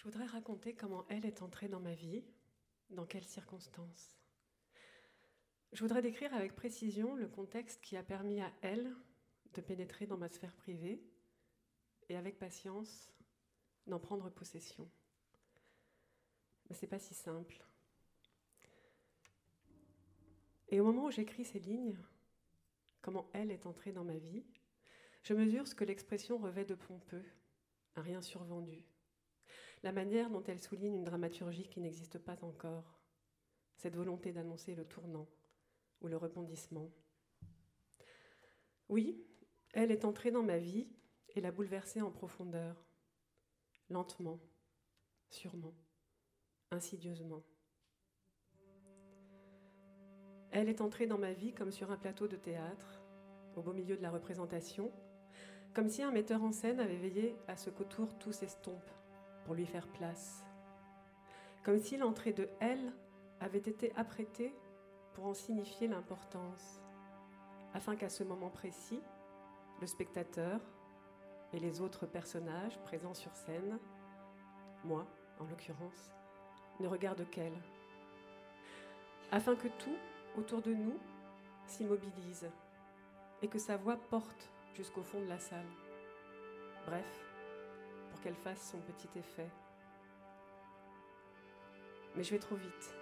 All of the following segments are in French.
Je voudrais raconter comment elle est entrée dans ma vie, dans quelles circonstances. Je voudrais décrire avec précision le contexte qui a permis à elle de pénétrer dans ma sphère privée et avec patience d'en prendre possession. Mais c'est pas si simple. Et au moment où j'écris ces lignes, comment elle est entrée dans ma vie, je mesure ce que l'expression revêt de pompeux, un rien survendu. La manière dont elle souligne une dramaturgie qui n'existe pas encore, cette volonté d'annoncer le tournant ou le rebondissement. Oui, elle est entrée dans ma vie et l'a bouleversée en profondeur, lentement, sûrement, insidieusement. Elle est entrée dans ma vie comme sur un plateau de théâtre, au beau milieu de la représentation, comme si un metteur en scène avait veillé à ce qu'autour tout s'estompe pour lui faire place, comme si l'entrée de elle avait été apprêtée pour en signifier l'importance, afin qu'à ce moment précis, le spectateur et les autres personnages présents sur scène, moi en l'occurrence, ne regardent qu'elle, afin que tout autour de nous s'immobilise et que sa voix porte jusqu'au fond de la salle. Bref, qu'elle fasse son petit effet. Mais je vais trop vite.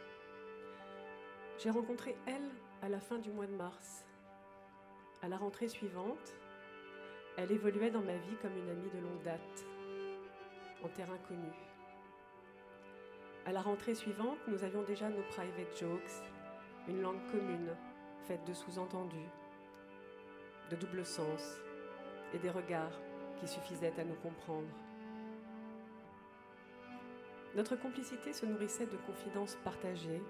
J'ai rencontré elle à la fin du mois de mars. À la rentrée suivante, elle évoluait dans ma vie comme une amie de longue date, en terrain connu. À la rentrée suivante, nous avions déjà nos private jokes, une langue commune, faite de sous-entendus, de double sens et des regards qui suffisaient à nous comprendre. Notre complicité se nourrissait de confidences partagées,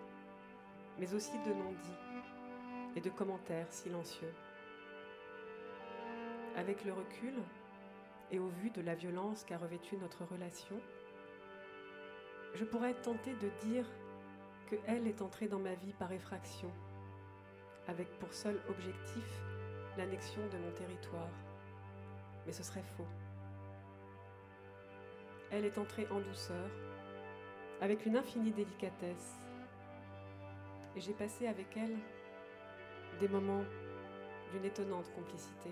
mais aussi de non-dits et de commentaires silencieux. Avec le recul et au vu de la violence qu'a revêtue notre relation, je pourrais être tentée de dire que elle est entrée dans ma vie par effraction, avec pour seul objectif l'annexion de mon territoire. Mais ce serait faux. Elle est entrée en douceur, avec une infinie délicatesse, et j'ai passé avec elle des moments d'une étonnante complicité.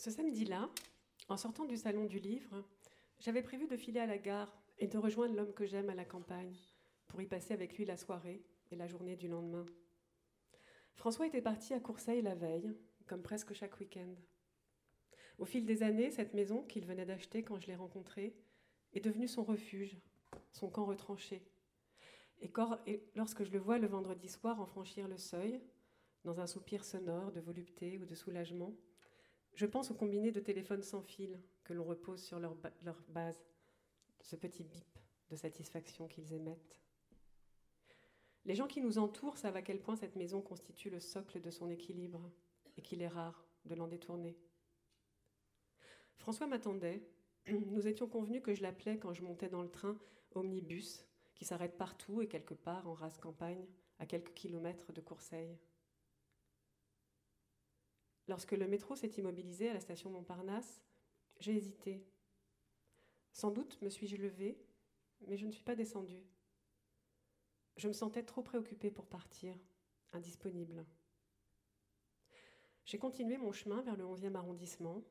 Ce samedi-là, en sortant du salon du livre, j'avais prévu de filer à la gare et de rejoindre l'homme que j'aime à la campagne pour y passer avec lui la soirée et la journée du lendemain. François était parti à Courseille la veille, comme presque chaque week-end. Au fil des années, cette maison qu'il venait d'acheter quand je l'ai rencontrée est devenue son refuge, son camp retranché. Et, lorsque je le vois le vendredi soir en franchir le seuil, dans un soupir sonore de volupté ou de soulagement, je pense aux combinés de téléphones sans fil que l'on repose sur leur, base, ce petit bip de satisfaction qu'ils émettent. Les gens qui nous entourent savent à quel point cette maison constitue le socle de son équilibre et qu'il est rare de l'en détourner. François m'attendait. Nous étions convenus que je l'appelais quand je montais dans le train omnibus qui s'arrête partout et quelque part en race campagne, à quelques kilomètres de Courseille. Lorsque le métro s'est immobilisé à la station Montparnasse, j'ai hésité. Sans doute me suis-je levée, mais je ne suis pas descendue. Je me sentais trop préoccupée pour partir, indisponible. J'ai continué mon chemin vers le 11e arrondissement.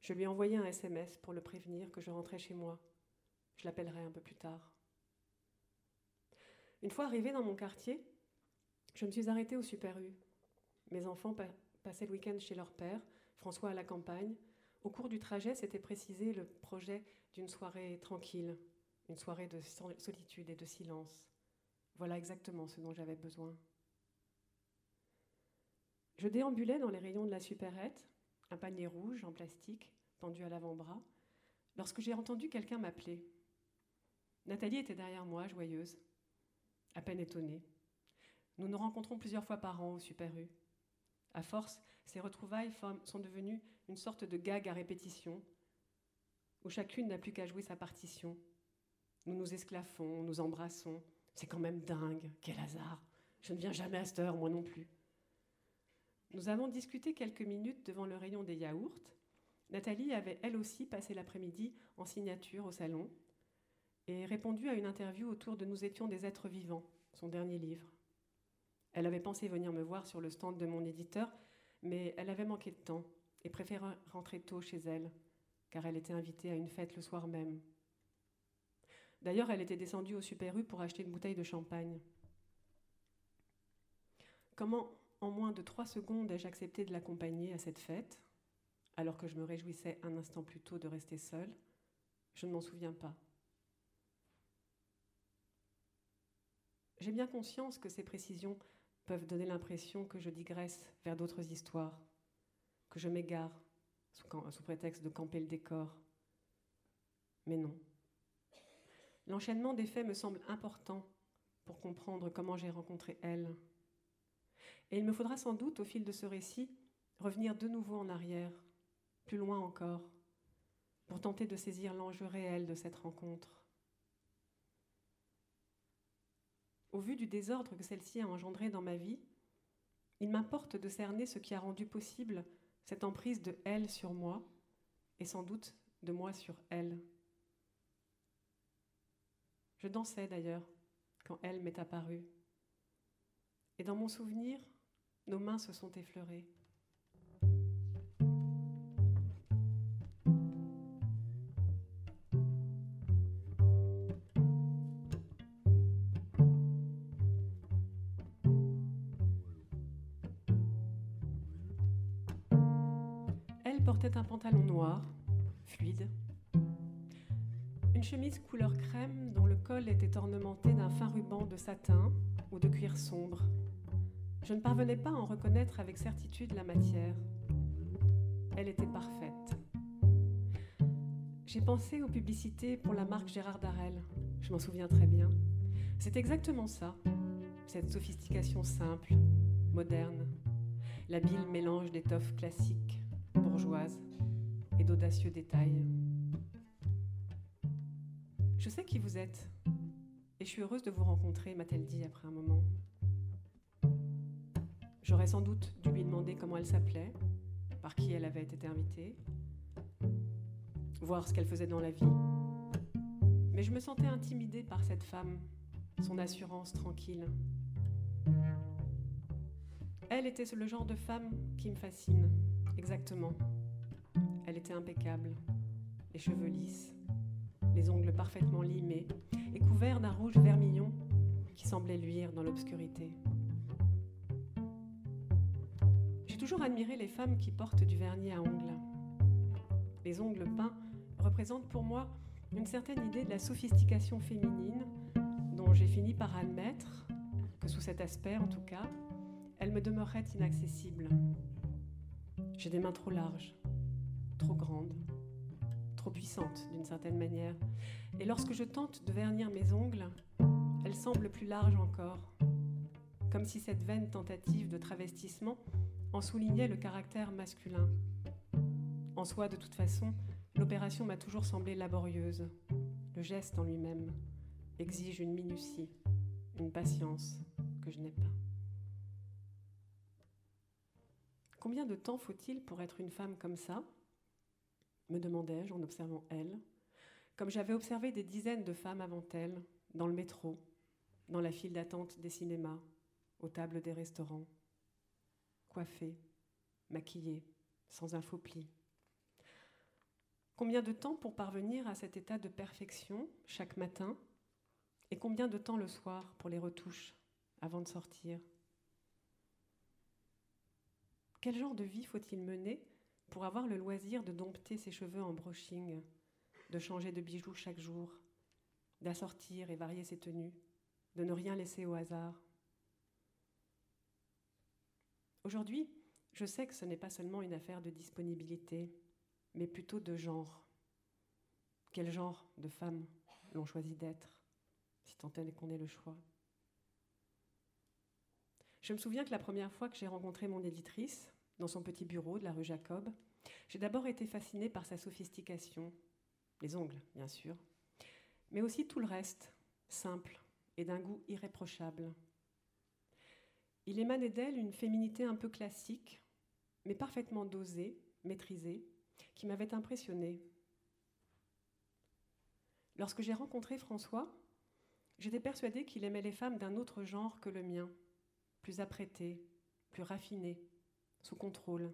Je lui ai envoyé un SMS pour le prévenir que je rentrais chez moi. Je l'appellerai un peu plus tard. Une fois arrivée dans mon quartier, Je me suis arrêtée au Super U. Mes enfants passaient le week-end chez leur père, François à la campagne. Au cours du trajet, s'était précisé le projet d'une soirée tranquille, une soirée de solitude et de silence. Voilà exactement ce dont j'avais besoin. Je déambulais dans les rayons de la supérette, un panier rouge en plastique tendu à l'avant-bras, lorsque j'ai entendu quelqu'un m'appeler. Nathalie était derrière moi, joyeuse, à peine étonnée. Nous nous rencontrons plusieurs fois par an au Super U. À force, ces retrouvailles sont devenues une sorte de gag à répétition, où chacune n'a plus qu'à jouer sa partition. Nous nous esclaffons, nous embrassons. C'est quand même dingue, quel hasard. Je ne viens jamais à cette heure, moi non plus. Nous avons discuté quelques minutes devant le rayon des yaourts. Nathalie avait elle aussi passé l'après-midi en signature au salon et répondu à une interview autour de Nous étions des êtres vivants, son dernier livre. Elle avait pensé venir me voir sur le stand de mon éditeur, mais elle avait manqué de temps et préférait rentrer tôt chez elle, car elle était invitée à une fête le soir même. D'ailleurs, elle était descendue au Super U pour acheter une bouteille de champagne. Comment, en moins de trois secondes, ai-je accepté de l'accompagner à cette fête, alors que je me réjouissais un instant plus tôt de rester seule? Je ne m'en souviens pas. J'ai bien conscience que ces précisions peuvent donner l'impression que je digresse vers d'autres histoires, que je m'égare sous, prétexte de camper le décor. Mais non. L'enchaînement des faits me semble important pour comprendre comment j'ai rencontré elle. Et il me faudra sans doute, au fil de ce récit, revenir de nouveau en arrière, plus loin encore, pour tenter de saisir l'enjeu réel de cette rencontre. Au vu du désordre que celle-ci a engendré dans ma vie, il m'importe de cerner ce qui a rendu possible cette emprise de elle sur moi, et sans doute de moi sur elle. Je dansais d'ailleurs quand elle m'est apparue. Et dans mon souvenir, nos mains se sont effleurées. Pantalon noir, fluide, une chemise couleur crème dont le col était ornementé d'un fin ruban de satin ou de cuir sombre. Je ne parvenais pas à en reconnaître avec certitude la matière. Elle était parfaite. J'ai pensé aux publicités pour la marque Gérard Darel. Je m'en souviens très bien. C'est exactement ça, cette sophistication simple, moderne, l'habile mélange d'étoffes classiques, bourgeoises et d'audacieux détails. Je sais qui vous êtes et je suis heureuse de vous rencontrer, m'a-t-elle dit après un moment. J'aurais sans doute dû lui demander comment elle s'appelait, par qui elle avait été invitée, voir ce qu'elle faisait dans la vie. Mais je me sentais intimidée par cette femme, son assurance tranquille. Elle était le genre de femme qui me fascine, exactement. Impeccable, les cheveux lisses, les ongles parfaitement limés et couverts d'un rouge vermillon qui semblait luire dans l'obscurité. J'ai toujours admiré les femmes qui portent du vernis à ongles. Les ongles peints représentent pour moi une certaine idée de la sophistication féminine dont j'ai fini par admettre que sous cet aspect en tout cas, elle me demeurait inaccessible. J'ai des mains trop larges, trop grande, trop puissante d'une certaine manière. Et lorsque je tente de vernir mes ongles, elles semblent plus larges encore, comme si cette vaine tentative de travestissement en soulignait le caractère masculin. En soi, de toute façon, l'opération m'a toujours semblé laborieuse. Le geste en lui-même exige une minutie, une patience que je n'ai pas. Combien de temps faut-il pour être une femme comme ça? Me demandai-je en observant elle, comme j'avais observé des dizaines de femmes avant elle, dans le métro, dans la file d'attente des cinémas, aux tables des restaurants, coiffées, maquillées, sans un faux pli. Combien de temps pour parvenir à cet état de perfection chaque matin et combien de temps le soir pour les retouches avant de sortir? Quel genre de vie faut-il mener pour avoir le loisir de dompter ses cheveux en brushing, de changer de bijoux chaque jour, d'assortir et varier ses tenues, de ne rien laisser au hasard Aujourd'hui, je sais que ce n'est pas seulement une affaire de disponibilité, mais plutôt de genre. Quel genre de femme l'on choisit d'être, si tant est qu'on ait le choix? Je me souviens que la première fois que j'ai rencontré mon éditrice, dans son petit bureau de la rue Jacob, j'ai d'abord été fascinée par sa sophistication, les ongles bien sûr, mais aussi tout le reste, simple et d'un goût irréprochable. Il émanait d'elle une féminité un peu classique, mais parfaitement dosée, maîtrisée, qui m'avait impressionnée. Lorsque j'ai rencontré François, j'étais persuadée qu'il aimait les femmes d'un autre genre que le mien, plus apprêtées, plus raffinées, sous contrôle.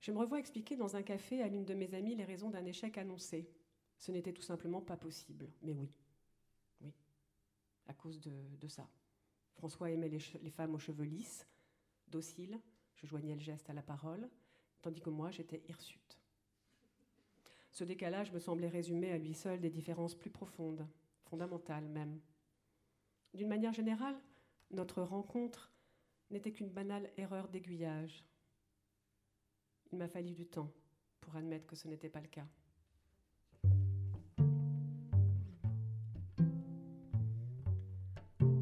Je me revois expliquer dans un café à l'une de mes amies les raisons d'un échec annoncé. Ce n'était tout simplement pas possible. Mais oui, oui, à cause de, ça. François aimait les, les, femmes aux cheveux lisses, dociles, je joignais le geste à la parole, tandis que moi j'étais hirsute. Ce décalage me semblait résumer à lui seul des différences plus profondes, fondamentales même. D'une manière générale, notre rencontre n'était qu'une banale erreur d'aiguillage. Il m'a fallu du temps pour admettre que ce n'était pas le cas.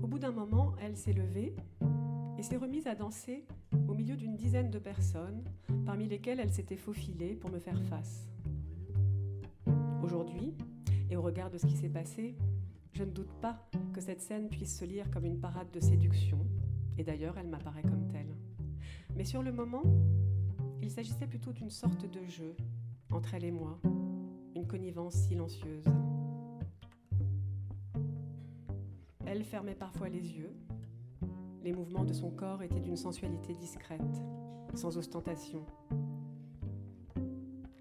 Au bout d'un moment, elle s'est levée et s'est remise à danser au milieu d'une dizaine de personnes, parmi lesquelles elle s'était faufilée pour me faire face. Aujourd'hui, et au regard de ce qui s'est passé, je ne doute pas que cette scène puisse se lire comme une parade de séduction, et d'ailleurs elle m'apparaît comme telle. Mais sur le moment, il s'agissait plutôt d'une sorte de jeu entre elle et moi, une connivence silencieuse. Elle fermait parfois les yeux. Les mouvements de son corps étaient d'une sensualité discrète, sans ostentation.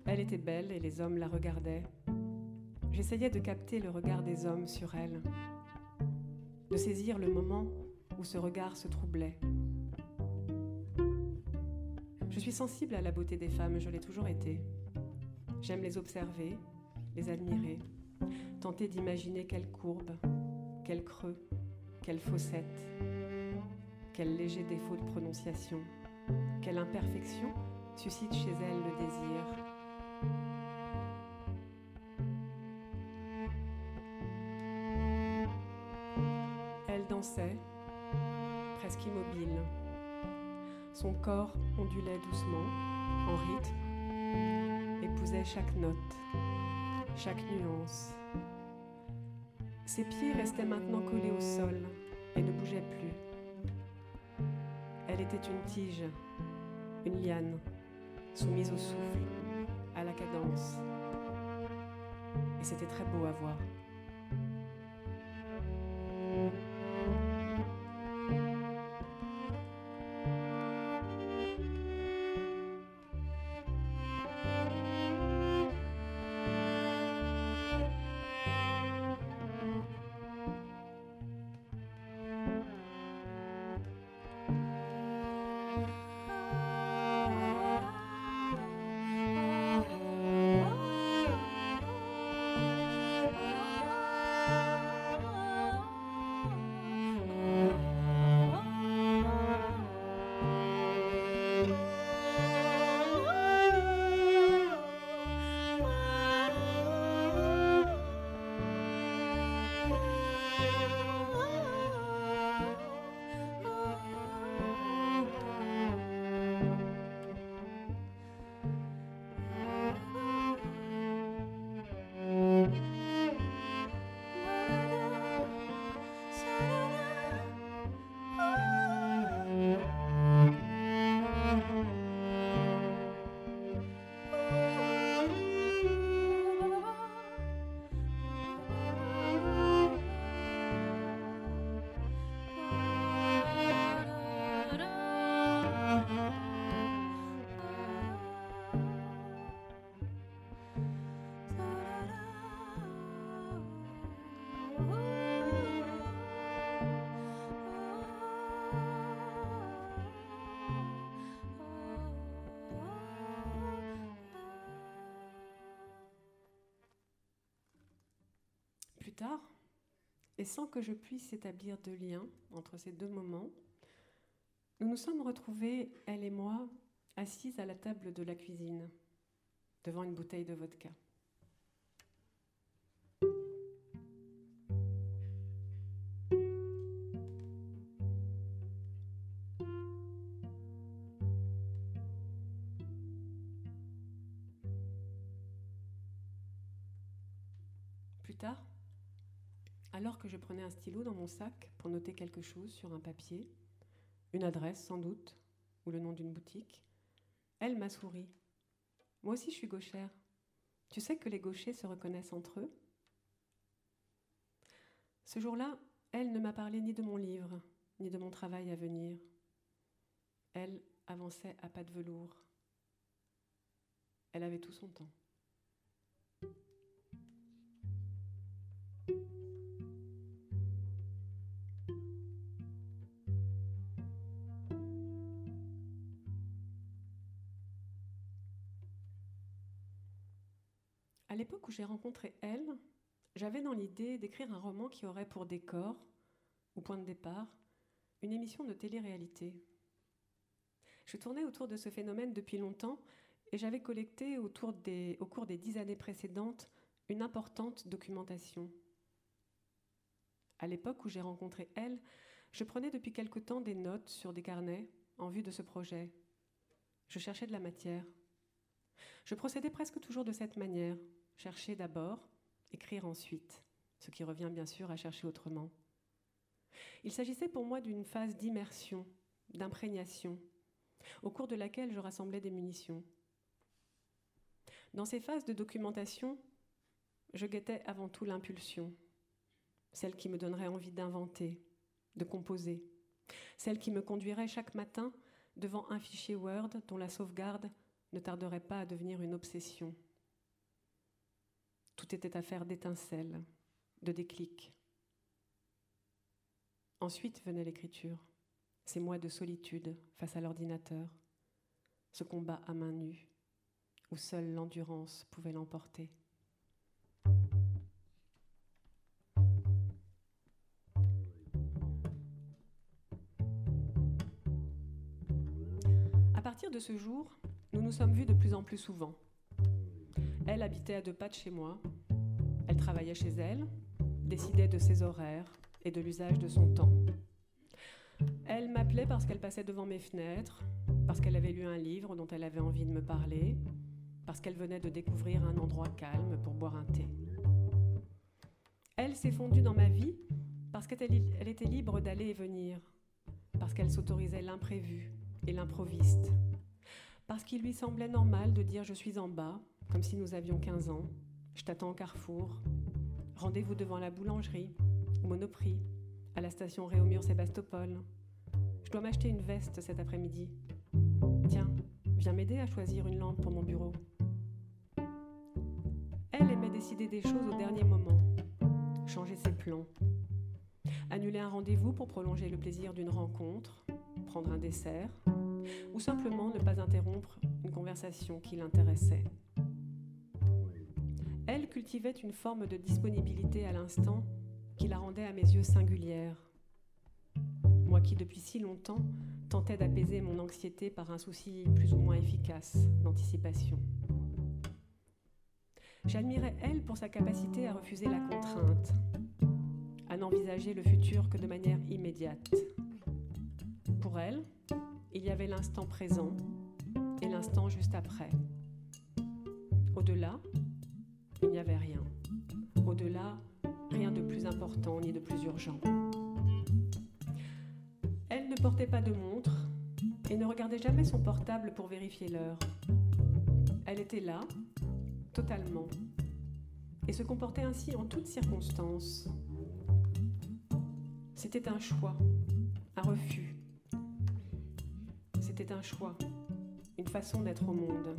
Elle était belle et les hommes la regardaient. J'essayais de capter le regard des hommes sur elle, de saisir le moment où ce regard se troublait, je suis sensible à la beauté des femmes, je l'ai toujours été. J'aime les observer, les admirer, tenter d'imaginer quelle courbe, quel creux, quelle fossette, quel léger défaut de prononciation, quelle imperfection suscite chez elle le désir. Dansait, presque immobile son corps ondulait doucement, en rythme, épousait chaque note, chaque nuance. Ses pieds restaient maintenant collés au sol et ne bougeaient plus. Elle était une tige, une liane, soumise au souffle, à la cadence. Et c'était très beau à voir. Et sans que je puisse établir de lien entre ces deux moments, nous nous sommes retrouvés, elle et moi, assises à la table de la cuisine, devant une bouteille de vodka. Mon sac pour noter quelque chose sur un papier, une adresse sans doute, ou le nom d'une boutique, elle m'a souri. Moi aussi je suis gauchère. Tu sais que les gauchers se reconnaissent entre eux? Ce jour-là, elle ne m'a parlé ni de mon livre, ni de mon travail à venir. Elle avançait à pas de velours. Elle avait tout son temps. J'ai rencontré elle, j'avais dans l'idée d'écrire un roman qui aurait pour décor, ou point de départ, une émission de télé-réalité. Je tournais autour de ce phénomène depuis longtemps et j'avais collecté au cours des dix années précédentes une importante documentation. À l'époque où j'ai rencontré elle, je prenais depuis quelque temps des notes sur des carnets en vue de ce projet. Je cherchais de la matière. Je procédais presque toujours de cette manière, chercher d'abord, écrire ensuite, ce qui revient bien sûr à chercher autrement. Il s'agissait pour moi d'une phase d'immersion, d'imprégnation, au cours de laquelle je rassemblais des munitions. Dans ces phases de documentation, je guettais avant tout l'impulsion, celle qui me donnerait envie d'inventer, de composer, celle qui me conduirait chaque matin devant un fichier Word dont la sauvegarde ne tarderait pas à devenir une obsession. Tout était affaire d'étincelles, de déclics. Ensuite venait l'écriture, ces mois de solitude face à l'ordinateur, ce combat à main nue, où seule l'endurance pouvait l'emporter. À partir de ce jour, nous nous sommes vus de plus en plus souvent. Elle habitait à deux pas de chez moi. Elle travaillait chez elle, décidait de ses horaires et de l'usage de son temps. Elle m'appelait parce qu'elle passait devant mes fenêtres, parce qu'elle avait lu un livre dont elle avait envie de me parler, parce qu'elle venait de découvrir un endroit calme pour boire un thé. Elle s'est fondue dans ma vie parce qu'elle était libre d'aller et venir, parce qu'elle s'autorisait l'imprévu et l'improviste, parce qu'il lui semblait normal de dire je suis en bas, comme si nous avions 15 ans, je t'attends au carrefour, rendez-vous devant la boulangerie, Monoprix, à la station Réaumur-Sébastopol. Je dois m'acheter une veste cet après-midi. Tiens, viens m'aider à choisir une lampe pour mon bureau. Elle aimait décider des choses au dernier moment, changer ses plans, annuler un rendez-vous pour prolonger le plaisir d'une rencontre, prendre un dessert, ou simplement ne pas interrompre une conversation qui l'intéressait. Elle cultivait une forme de disponibilité à l'instant qui la rendait à mes yeux singulière. Moi qui depuis si longtemps tentais d'apaiser mon anxiété par un souci plus ou moins efficace d'anticipation. J'admirais elle pour sa capacité à refuser la contrainte, à n'envisager le futur que de manière immédiate. Pour elle, il y avait l'instant présent et l'instant juste après. Au-delà, il n'y avait rien. Au-delà, rien de plus important ni de plus urgent. Elle ne portait pas de montre et ne regardait jamais son portable pour vérifier l'heure. Elle était là, totalement, et se comportait ainsi en toutes circonstances. C'était un choix, un refus. C'était un choix, une façon d'être au monde,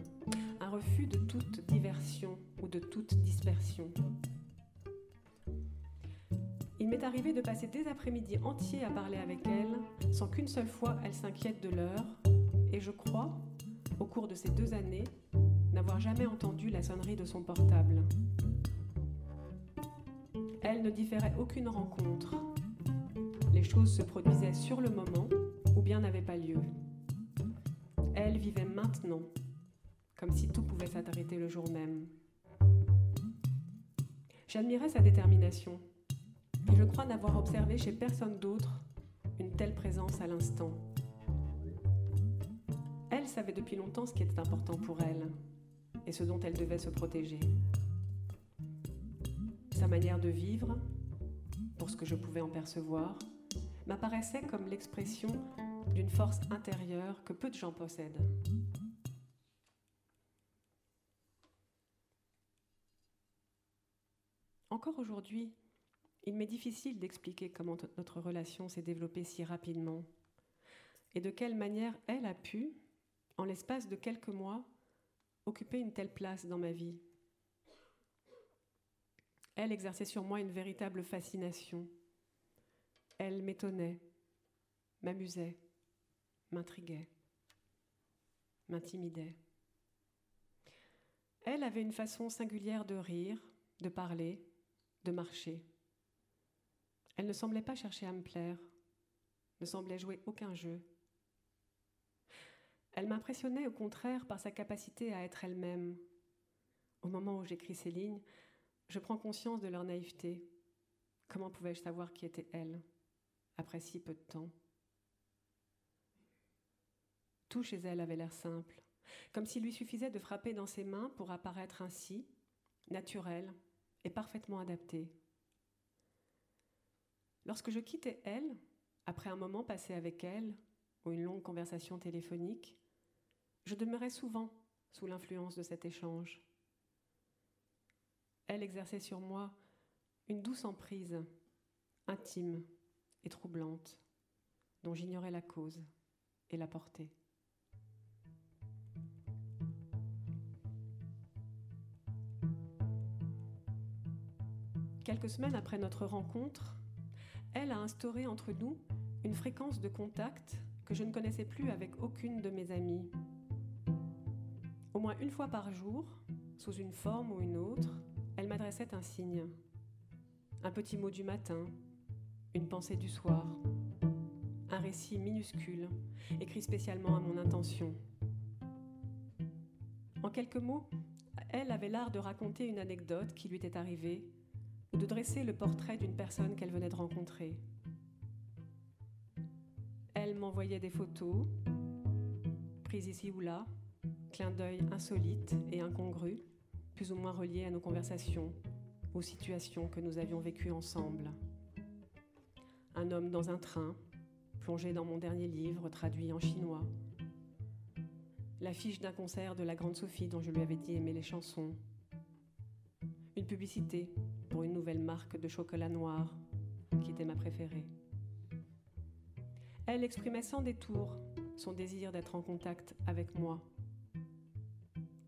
refus de toute diversion ou de toute dispersion. Il m'est arrivé de passer des après-midi entiers à parler avec elle sans qu'une seule fois elle s'inquiète de l'heure, et je crois, au cours de ces deux années, n'avoir jamais entendu la sonnerie de son portable. Elle ne différait aucune rencontre. Les choses se produisaient sur le moment ou bien n'avaient pas lieu. Elle vivait maintenant, comme si tout pouvait s'arrêter le jour même. J'admirais sa détermination, et je crois n'avoir observé chez personne d'autre une telle présence à l'instant. Elle savait depuis longtemps ce qui était important pour elle et ce dont elle devait se protéger. Sa manière de vivre, pour ce que je pouvais en percevoir, m'apparaissait comme l'expression d'une force intérieure que peu de gens possèdent. Encore aujourd'hui, il m'est difficile d'expliquer comment notre relation s'est développée si rapidement et de quelle manière elle a pu, en l'espace de quelques mois, occuper une telle place dans ma vie. Elle exerçait sur moi une véritable fascination. Elle m'étonnait, m'amusait, m'intriguait, m'intimidait. Elle avait une façon singulière de rire, de parler, marcher. Elle ne semblait pas chercher à me plaire, ne semblait jouer aucun jeu. Elle m'impressionnait au contraire par sa capacité à être elle-même. Au moment où j'écris ces lignes, je prends conscience de leur naïveté. Comment pouvais-je savoir qui était elle, après si peu de temps? Tout chez elle avait l'air simple, comme s'il lui suffisait de frapper dans ses mains pour apparaître ainsi, naturel et parfaitement adapté. Lorsque je quittais elle, après un moment passé avec elle, ou une longue conversation téléphonique, je demeurais souvent sous l'influence de cet échange. Elle exerçait sur moi une douce emprise, intime et troublante, dont j'ignorais la cause et la portée. Quelques semaines après notre rencontre, elle a instauré entre nous une fréquence de contact que je ne connaissais plus avec aucune de mes amies. Au moins une fois par jour, sous une forme ou une autre, elle m'adressait un signe. Un petit mot du matin, une pensée du soir, un récit minuscule, écrit spécialement à mon intention. En quelques mots, elle avait l'art de raconter une anecdote qui lui était arrivée de dresser le portrait d'une personne qu'elle venait de rencontrer. Elle m'envoyait des photos, prises ici ou là, clin d'œil insolite et incongru, plus ou moins reliés à nos conversations, aux situations que nous avions vécues ensemble. Un homme dans un train, plongé dans mon dernier livre traduit en chinois. L'affiche d'un concert de la Grande Sophie dont je lui avais dit aimer les chansons. Une publicité une nouvelle marque de chocolat noir qui était ma préférée. Elle exprimait sans détour son désir d'être en contact avec moi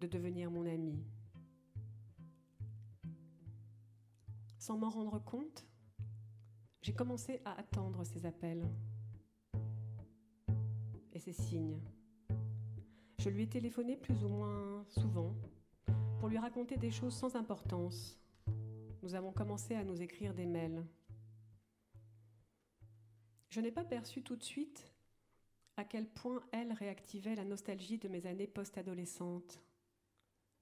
de devenir mon ami. Sans m'en rendre compte, j'ai commencé à attendre ces appels et ces signes. Je lui ai téléphoné plus ou moins souvent pour lui raconter des choses sans importance. Nous avons commencé à nous écrire des mails. Je n'ai pas perçu tout de suite à quel point elle réactivait la nostalgie de mes années post-adolescentes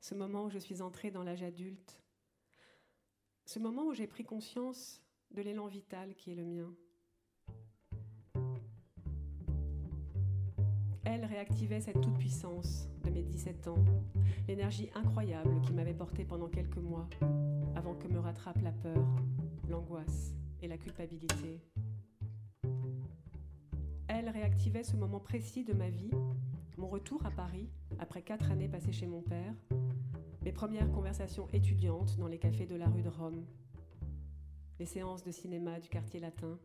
ce moment où je suis entrée dans l'âge adulte, ce moment où j'ai pris conscience de l'élan vital qui est le mien. Elle réactivait cette toute-puissance de mes 17 ans, l'énergie incroyable qui m'avait portée pendant quelques mois, avant que me rattrape la peur, l'angoisse et la culpabilité. Elle réactivait ce moment précis de ma vie, mon retour à Paris, après quatre années passées chez mon père, mes premières conversations étudiantes dans les cafés de la rue de Rome, les séances de cinéma du quartier latin,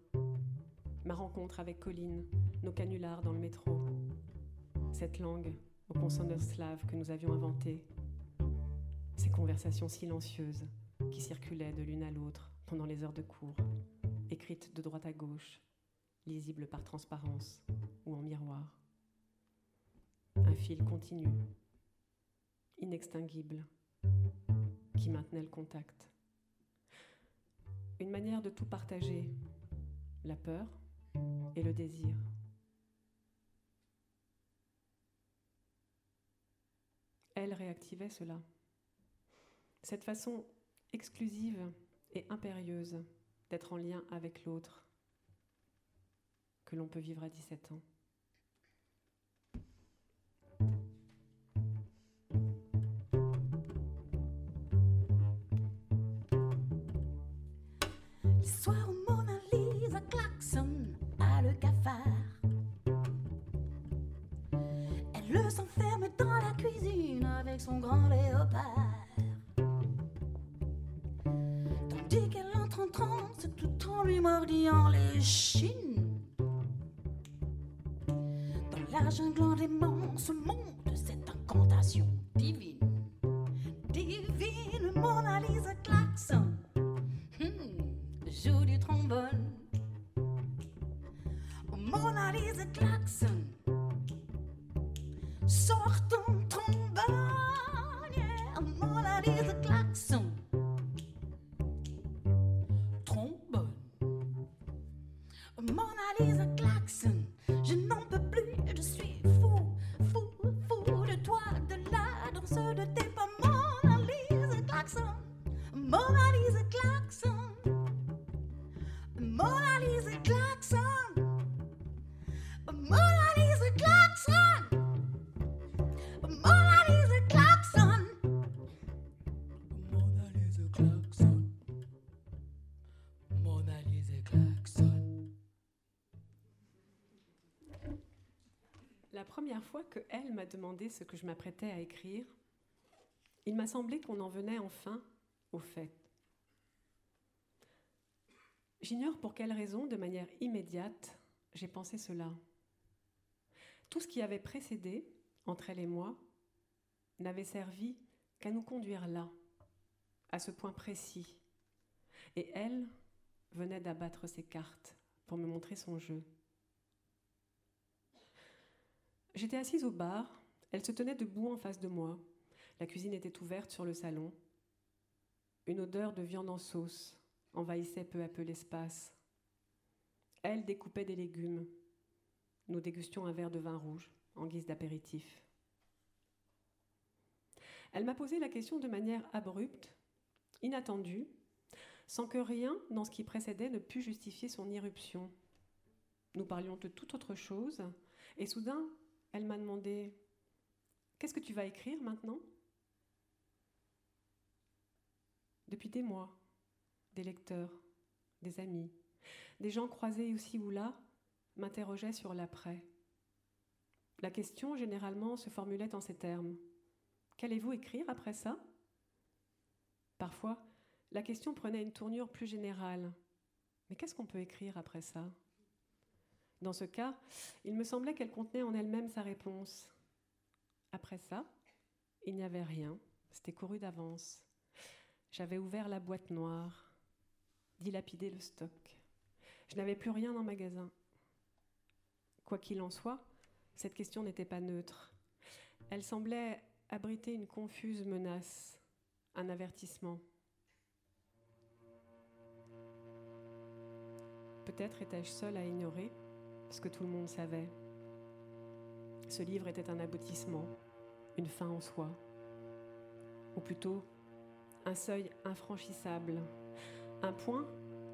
ma rencontre avec Colline, nos canulars dans le métro, cette langue aux consonnes slaves que nous avions inventée, ces conversations silencieuses qui circulaient de l'une à l'autre pendant les heures de cours, écrites de droite à gauche, lisibles par transparence ou en miroir. Un fil continu inextinguible qui maintenait le contact. une manière de tout partager, la peur et le désir. Elle réactivait cela. Cette façon exclusive et impérieuse d'être en lien avec l'autre que l'on peut vivre à 17 ans. Avec son grand léopard. Tandis qu'elle entre en transe tout en lui mordillant les chines. Dans la jungle des se monte cette incantation. Divine La première fois que elle m'a demandé ce que je m'apprêtais à écrire, il m'a semblé qu'on en venait enfin au fait. J'ignore pour quelle raison, de manière immédiate, j'ai pensé cela. Tout ce qui avait précédé, entre elle et moi, n'avait servi qu'à nous conduire là, à ce point précis. Et elle venait d'abattre ses cartes pour me montrer son jeu. J'étais assise au bar, elle se tenait debout en face de moi. La cuisine était ouverte sur le salon. Une odeur de viande en sauce envahissait peu à peu l'espace. Elle découpait des légumes. Nous dégustions un verre de vin rouge en guise d'apéritif. Elle m'a posé la question de manière abrupte, inattendue, sans que rien dans ce qui précédait ne pût justifier son irruption. Nous parlions de toute autre chose, et soudain, elle m'a demandé Qu'est-ce que tu vas écrire maintenant? Depuis des mois, des lecteurs, des amis, des gens croisés ici ou là m'interrogeaient sur l'après. La question, généralement, se formulait en ces termes. Qu'allez-vous écrire après ça? Parfois, la question prenait une tournure plus générale. Mais qu'est-ce qu'on peut écrire après ça? Dans ce cas, il me semblait qu'elle contenait en elle-même sa réponse. Après ça, il n'y avait rien, c'était couru d'avance. J'avais ouvert la boîte noire, dilapidé le stock. Je n'avais plus rien en magasin. Quoi qu'il en soit, cette question n'était pas neutre. Elle semblait abriter une confuse menace, un avertissement. Peut-être étais-je seule à ignorer ce que tout le monde savait. Ce livre était un aboutissement, une fin en soi, ou plutôt un seuil infranchissable, un point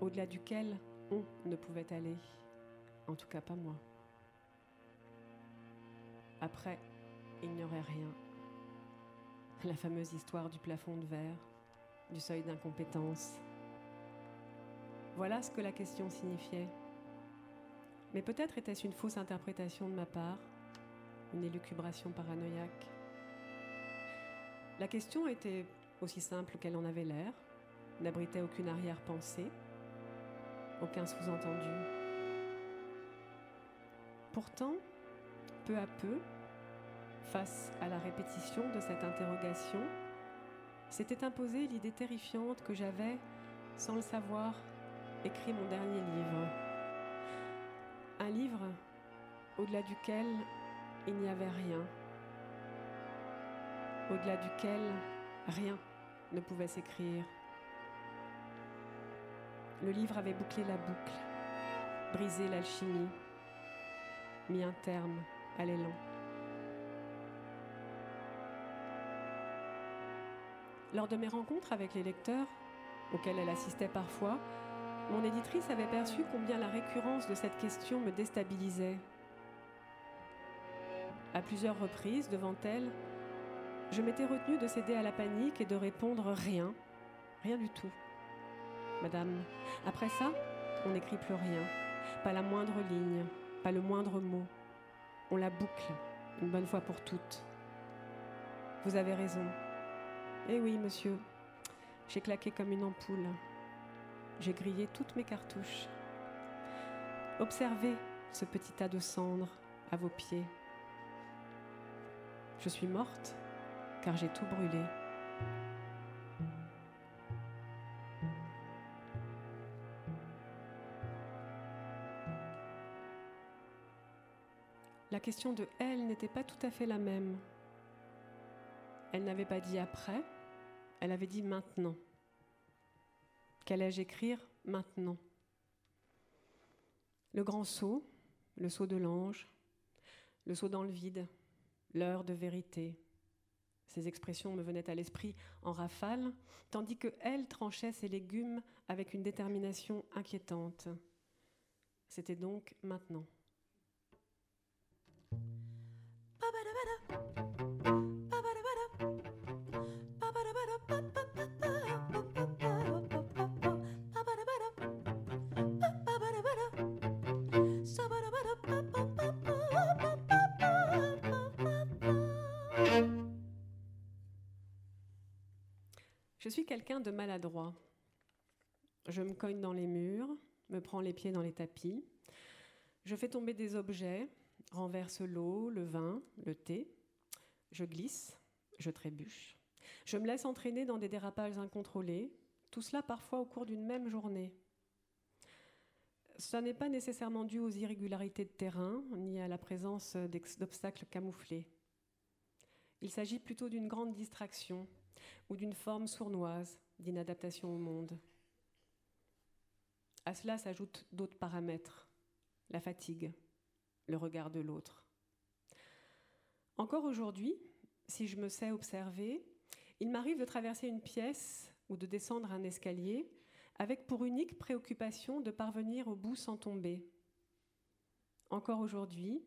au-delà duquel on ne pouvait aller, en tout cas pas moi. Après, il n'y aurait rien. La fameuse histoire du plafond de verre, du seuil d'incompétence. Voilà ce que la question signifiait. Mais peut-être était-ce une fausse interprétation de ma part, une élucubration paranoïaque. La question était aussi simple qu'elle en avait l'air, n'abritait aucune arrière-pensée, aucun sous-entendu. Pourtant, peu à peu, face à la répétition de cette interrogation, s'était imposée l'idée terrifiante que j'avais, sans le savoir, écrit mon dernier livre. Livre au-delà duquel il n'y avait rien, au-delà duquel rien ne pouvait s'écrire. Le livre avait bouclé la boucle, brisé l'alchimie, mis un terme à l'élan. Lors de mes rencontres avec les lecteurs, auxquelles elle assistait parfois, mon éditrice avait perçu combien la récurrence de cette question me déstabilisait. À plusieurs reprises, devant elle, je m'étais retenue de céder à la panique et de répondre rien, rien du tout. Madame, après ça, on n'écrit plus rien, pas la moindre ligne, pas le moindre mot. On la boucle, une bonne fois pour toutes. Vous avez raison. Eh oui, monsieur, j'ai claqué comme une ampoule. J'ai grillé toutes mes cartouches. Observez ce petit tas de cendres à vos pieds. Je suis morte car j'ai tout brûlé. La question de elle n'était pas tout à fait la même. Elle n'avait pas dit après, elle avait dit maintenant. Qu'allais-je écrire maintenant? Le grand saut, le saut de l'ange, le saut dans le vide, l'heure de vérité. Ces expressions me venaient à l'esprit en rafale, tandis que elle tranchait ses légumes avec une détermination inquiétante. C'était donc maintenant. Suis quelqu'un de maladroit. Je me cogne dans les murs, me prends les pieds dans les tapis. Je fais tomber des objets, renverse l'eau, le vin, le thé. Je glisse, je trébuche. Je me laisse entraîner dans des dérapages incontrôlés, tout cela parfois au cours d'une même journée. Ça n'est pas nécessairement dû aux irrégularités de terrain, ni à la présence d'obstacles camouflés. Il s'agit plutôt d'une grande distraction ou d'une forme sournoise d'inadaptation au monde. À cela s'ajoutent d'autres paramètres, la fatigue, le regard de l'autre. Encore aujourd'hui, si je me sais observer, il m'arrive de traverser une pièce ou de descendre un escalier avec pour unique préoccupation de parvenir au bout sans tomber. Encore aujourd'hui,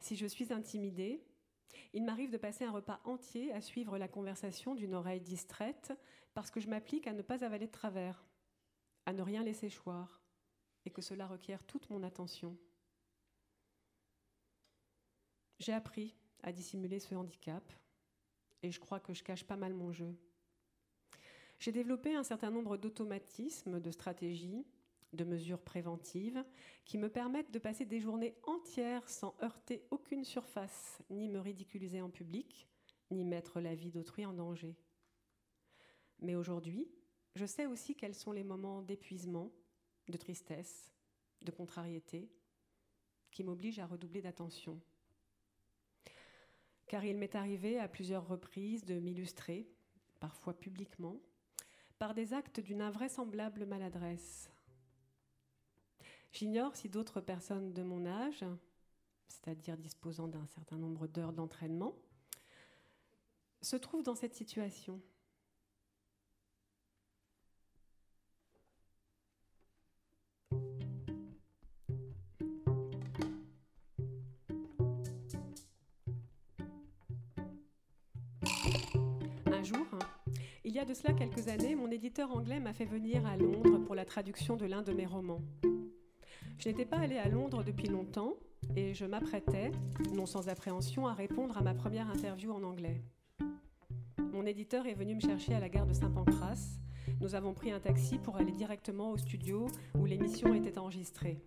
si je suis intimidée, il m'arrive de passer un repas entier à suivre la conversation d'une oreille distraite parce que je m'applique à ne pas avaler de travers, à ne rien laisser choir, et que cela requiert toute mon attention. J'ai appris à dissimuler ce handicap, et je crois que je cache pas mal mon jeu. J'ai développé un certain nombre d'automatismes, de stratégies, de mesures préventives qui me permettent de passer des journées entières sans heurter aucune surface, ni me ridiculiser en public, ni mettre la vie d'autrui en danger. Mais aujourd'hui, je sais aussi quels sont les moments d'épuisement, de tristesse, de contrariété, qui m'obligent à redoubler d'attention. Car il m'est arrivé à plusieurs reprises de m'illustrer, parfois publiquement, par des actes d'une invraisemblable maladresse, J'ignore si d'autres personnes de mon âge, c'est-à-dire disposant d'un certain nombre d'heures d'entraînement, se trouvent dans cette situation. Un jour, il y a de cela quelques années, mon éditeur anglais m'a fait venir à Londres pour la traduction de l'un de mes romans. Je n'étais pas allée à Londres depuis longtemps et je m'apprêtais, non sans appréhension, à répondre à ma première interview en anglais. Mon éditeur est venu me chercher à la gare de Saint-Pancras. Nous avons pris un taxi pour aller directement au studio où l'émission était enregistrée.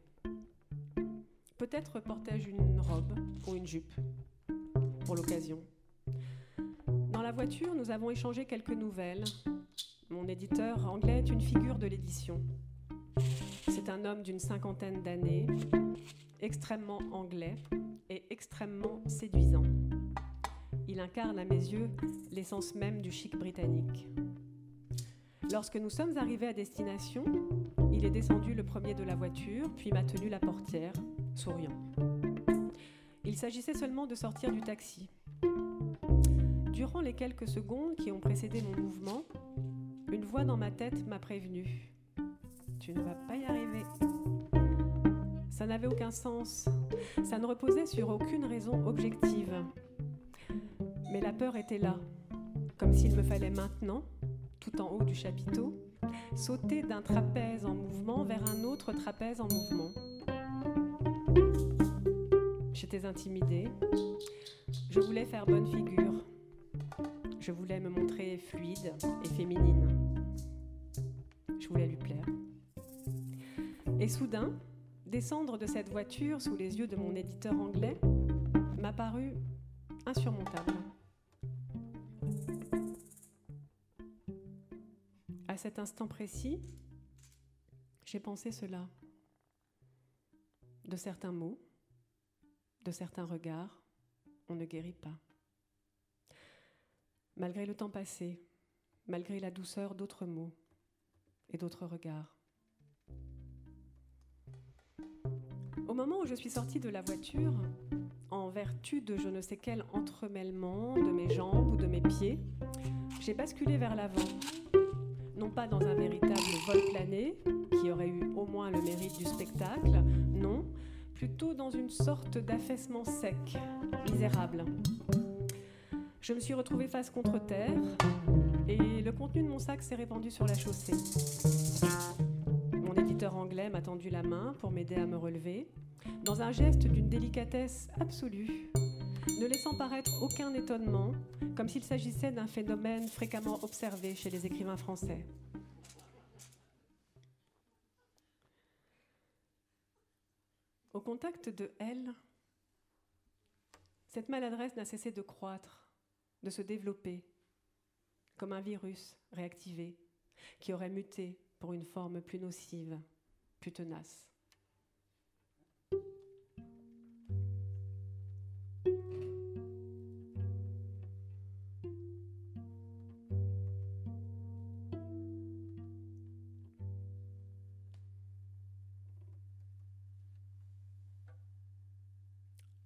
Peut-être portais-je une robe ou une jupe pour l'occasion. Dans la voiture, nous avons échangé quelques nouvelles. Mon éditeur anglais est une figure de l'édition. C'est un homme d'une cinquantaine d'années, extrêmement anglais et extrêmement séduisant. Il incarne à mes yeux l'essence même du chic britannique. Lorsque nous sommes arrivés à destination, il est descendu le premier de la voiture, puis m'a tenu la portière, souriant. Il s'agissait seulement de sortir du taxi. Durant les quelques secondes qui ont précédé mon mouvement, une voix dans ma tête m'a prévenu. Tu ne vas pas y arriver. Ça n'avait aucun sens. Ça ne reposait sur aucune raison objective. Mais la peur était là, comme s'il me fallait maintenant, tout en haut du chapiteau, sauter d'un trapèze en mouvement vers un autre trapèze en mouvement. J'étais intimidée. Je voulais faire bonne figure. Je voulais me montrer fluide et féminine. Je voulais lui plaire. Et soudain, descendre de cette voiture sous les yeux de mon éditeur anglais m'a paru insurmontable. À cet instant précis, j'ai pensé cela. De certains mots, de certains regards, on ne guérit pas. Malgré le temps passé, malgré la douceur d'autres mots et d'autres regards. Moment où je suis sortie de la voiture, en vertu de je ne sais quel entremêlement de mes jambes ou de mes pieds, j'ai basculé vers l'avant. Non pas dans un véritable vol plané, qui aurait eu au moins le mérite du spectacle, non, plutôt dans une sorte d'affaissement sec, misérable. Je me suis retrouvée face contre terre et le contenu de mon sac s'est répandu sur la chaussée. M'a tendu la main pour m'aider à me relever, dans un geste d'une délicatesse absolue, ne laissant paraître aucun étonnement, comme s'il s'agissait d'un phénomène fréquemment observé chez les écrivains français. Au contact de elle, cette maladresse n'a cessé de croître, de se développer, comme un virus réactivé qui aurait muté pour une forme plus nocive, plus tenace.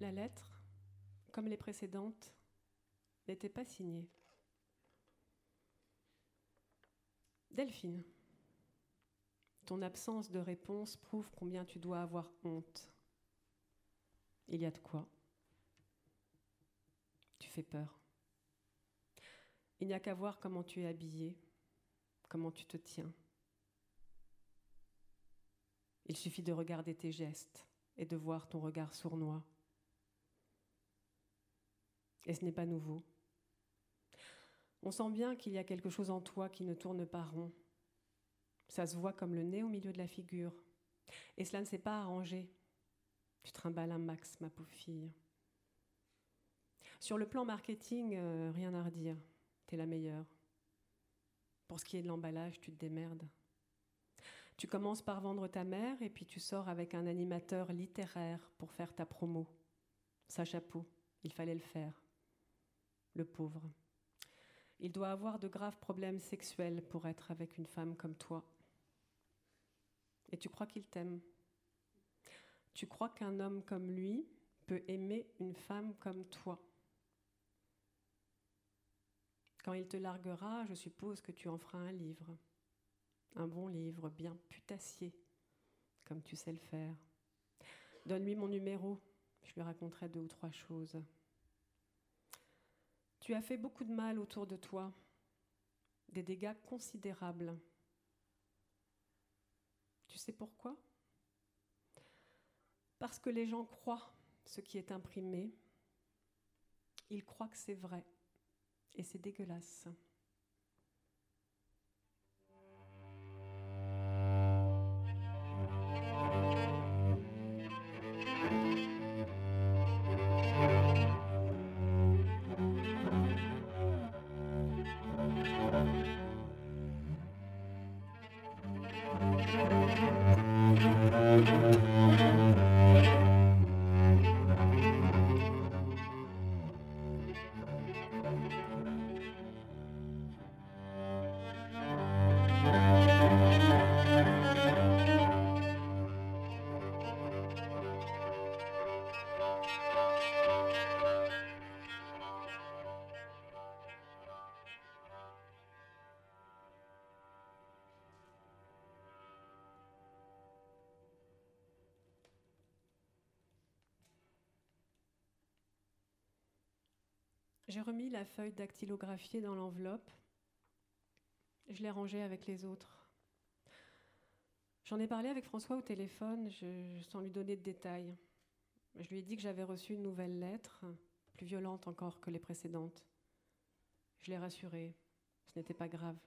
La lettre, comme les précédentes, n'était pas signée. Delphine, ton absence de réponse prouve combien tu dois avoir honte. Il y a de quoi. Tu fais peur. Il n'y a qu'à voir comment tu es habillée, comment tu te tiens. Il suffit de regarder tes gestes et de voir ton regard sournois. Et ce n'est pas nouveau. On sent bien qu'il y a quelque chose en toi qui ne tourne pas rond. Ça se voit comme le nez au milieu de la figure. Et cela ne s'est pas arrangé. Tu trimbales un max, ma pauvre fille. Sur le plan marketing, euh, rien à redire. T'es la meilleure. Pour ce qui est de l'emballage, tu te démerdes. Tu commences par vendre ta mère et puis tu sors avec un animateur littéraire pour faire ta promo. Sa chapeau, il fallait le faire le pauvre. Il doit avoir de graves problèmes sexuels pour être avec une femme comme toi. Et tu crois qu'il t'aime Tu crois qu'un homme comme lui peut aimer une femme comme toi Quand il te larguera, je suppose que tu en feras un livre. Un bon livre, bien putassier, comme tu sais le faire. Donne-lui mon numéro, je lui raconterai deux ou trois choses. Tu as fait beaucoup de mal autour de toi, des dégâts considérables. Tu sais pourquoi? Parce que les gens croient ce qui est imprimé. Ils croient que c'est vrai. Et c'est dégueulasse. J'ai remis la feuille dactylographiée dans l'enveloppe. Je l'ai rangée avec les autres. J'en ai parlé avec François au téléphone, je- sans lui donner de détails. Je lui ai dit que j'avais reçu une nouvelle lettre, plus violente encore que les précédentes. Je l'ai rassuré, ce n'était pas grave.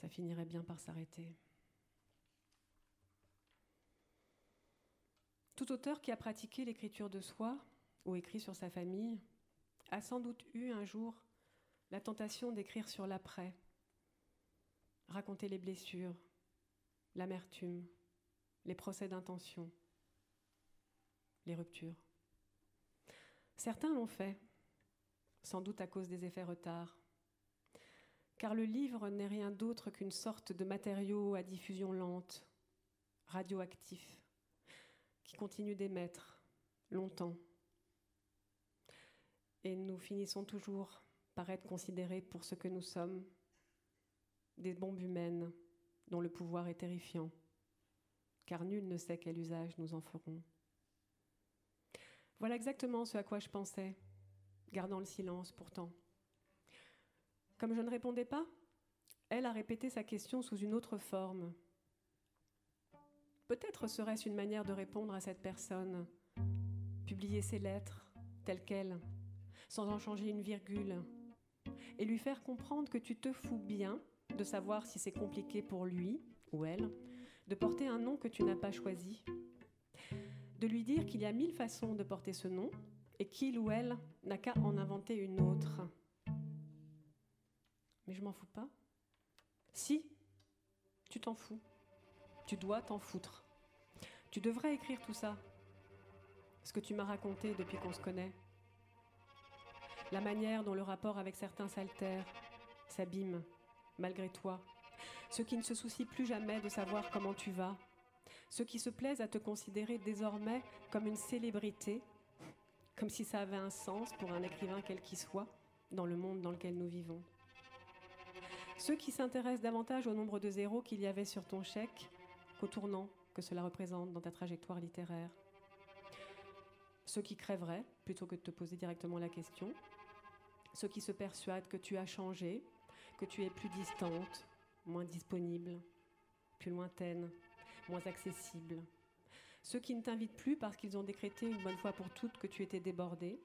Ça finirait bien par s'arrêter. Tout auteur qui a pratiqué l'écriture de soi ou écrit sur sa famille a sans doute eu un jour la tentation d'écrire sur l'après, raconter les blessures, l'amertume, les procès d'intention, les ruptures. Certains l'ont fait, sans doute à cause des effets retards, car le livre n'est rien d'autre qu'une sorte de matériau à diffusion lente, radioactif, qui continue d'émettre longtemps. Et nous finissons toujours par être considérés pour ce que nous sommes, des bombes humaines dont le pouvoir est terrifiant, car nul ne sait quel usage nous en ferons. Voilà exactement ce à quoi je pensais, gardant le silence pourtant. Comme je ne répondais pas, elle a répété sa question sous une autre forme. Peut-être serait-ce une manière de répondre à cette personne, publier ses lettres telles quelles, sans en changer une virgule, et lui faire comprendre que tu te fous bien de savoir si c'est compliqué pour lui ou elle de porter un nom que tu n'as pas choisi, de lui dire qu'il y a mille façons de porter ce nom et qu'il ou elle n'a qu'à en inventer une autre. Mais je m'en fous pas. Si, tu t'en fous. Tu dois t'en foutre. Tu devrais écrire tout ça. Ce que tu m'as raconté depuis qu'on se connaît. La manière dont le rapport avec certains s'altère, s'abîme, malgré toi. Ceux qui ne se soucient plus jamais de savoir comment tu vas. Ceux qui se plaisent à te considérer désormais comme une célébrité, comme si ça avait un sens pour un écrivain quel qu'il soit, dans le monde dans lequel nous vivons. Ceux qui s'intéressent davantage au nombre de zéros qu'il y avait sur ton chèque qu'au tournant que cela représente dans ta trajectoire littéraire. Ceux qui crèveraient plutôt que de te poser directement la question. Ceux qui se persuadent que tu as changé, que tu es plus distante, moins disponible, plus lointaine, moins accessible. Ceux qui ne t'invitent plus parce qu'ils ont décrété une bonne fois pour toutes que tu étais débordée.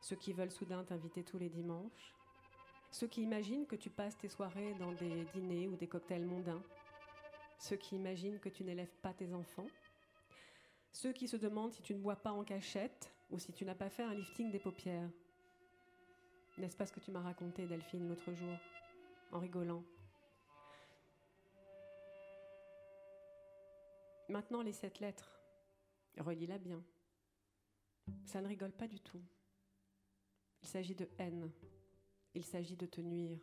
Ceux qui veulent soudain t'inviter tous les dimanches. Ceux qui imaginent que tu passes tes soirées dans des dîners ou des cocktails mondains. Ceux qui imaginent que tu n'élèves pas tes enfants. Ceux qui se demandent si tu ne bois pas en cachette ou si tu n'as pas fait un lifting des paupières. N'est-ce pas ce que tu m'as raconté, Delphine, l'autre jour, en rigolant? Maintenant, les sept lettres. Relis-la bien. Ça ne rigole pas du tout. Il s'agit de haine. Il s'agit de te nuire.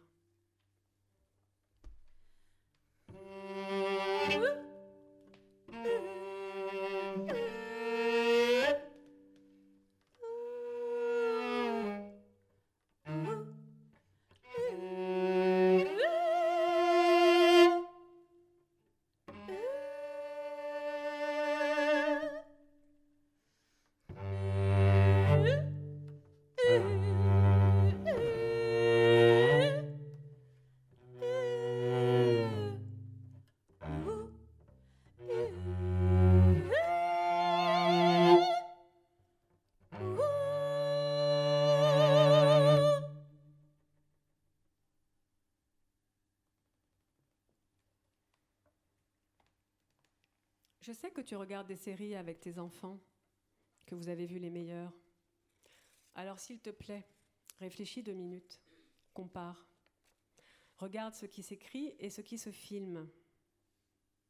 Que tu regardes des séries avec tes enfants, que vous avez vu les meilleurs. Alors s'il te plaît, réfléchis deux minutes, compare. Regarde ce qui s'écrit et ce qui se filme.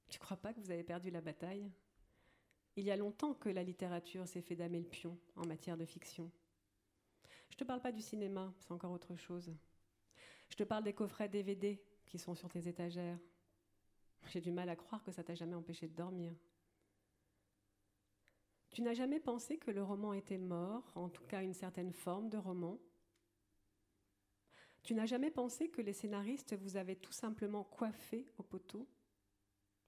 Tu crois pas que vous avez perdu la bataille? Il y a longtemps que la littérature s'est fait damer le pion en matière de fiction. Je te parle pas du cinéma, c'est encore autre chose. Je te parle des coffrets DVD qui sont sur tes étagères. J'ai du mal à croire que ça t'a jamais empêché de dormir. Tu n'as jamais pensé que le roman était mort, en tout cas une certaine forme de roman? Tu n'as jamais pensé que les scénaristes vous avaient tout simplement coiffé au poteau?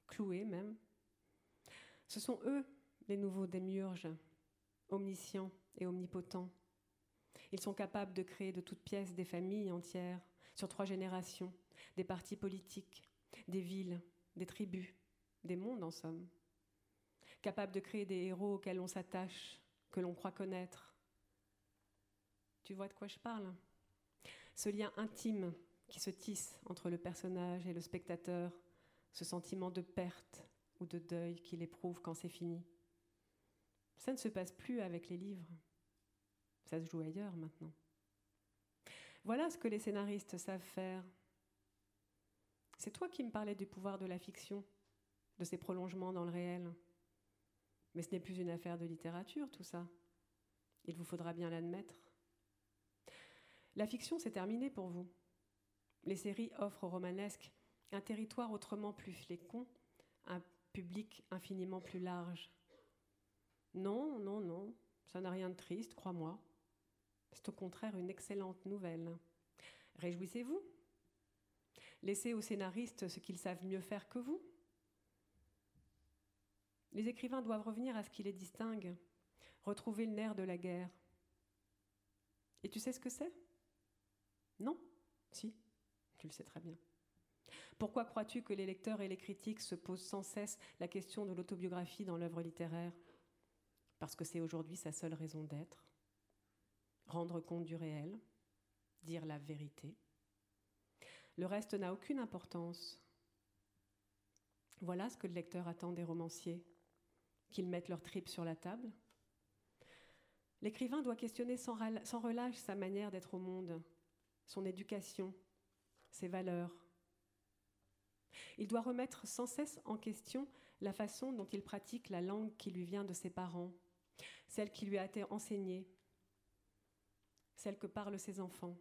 Cloué même? Ce sont eux, les nouveaux démiurges, omniscients et omnipotents. Ils sont capables de créer de toutes pièces des familles entières, sur trois générations, des partis politiques, des villes, des tribus, des mondes en somme. Capables de créer des héros auxquels on s'attache, que l'on croit connaître. Tu vois de quoi je parle? Ce lien intime qui se tisse entre le personnage et le spectateur, ce sentiment de perte ou de deuil qu'il éprouve quand c'est fini. Ça ne se passe plus avec les livres. Ça se joue ailleurs maintenant. Voilà ce que les scénaristes savent faire. C'est toi qui me parlais du pouvoir de la fiction, de ses prolongements dans le réel. Mais ce n'est plus une affaire de littérature, tout ça. Il vous faudra bien l'admettre. La fiction, c'est terminé pour vous. Les séries offrent aux romanesques un territoire autrement plus fécond, un public infiniment plus large. Non, non, non, ça n'a rien de triste, crois-moi. C'est au contraire une excellente nouvelle. Réjouissez-vous. Laissez aux scénaristes ce qu'ils savent mieux faire que vous. Les écrivains doivent revenir à ce qui les distingue, retrouver le nerf de la guerre. Et tu sais ce que c'est? Non? Si, tu le sais très bien. Pourquoi crois-tu que les lecteurs et les critiques se posent sans cesse la question de l'autobiographie dans l'œuvre littéraire? Parce que c'est aujourd'hui sa seule raison d'être rendre compte du réel, dire la vérité. Le reste n'a aucune importance. Voilà ce que le lecteur attend des romanciers, qu'ils mettent leurs tripes sur la table. L'écrivain doit questionner sans, relâche sa manière d'être au monde, son éducation, ses valeurs. Il doit remettre sans cesse en question la façon dont il pratique la langue qui lui vient de ses parents, celle qui lui a été enseignée, celle que parlent ses enfants.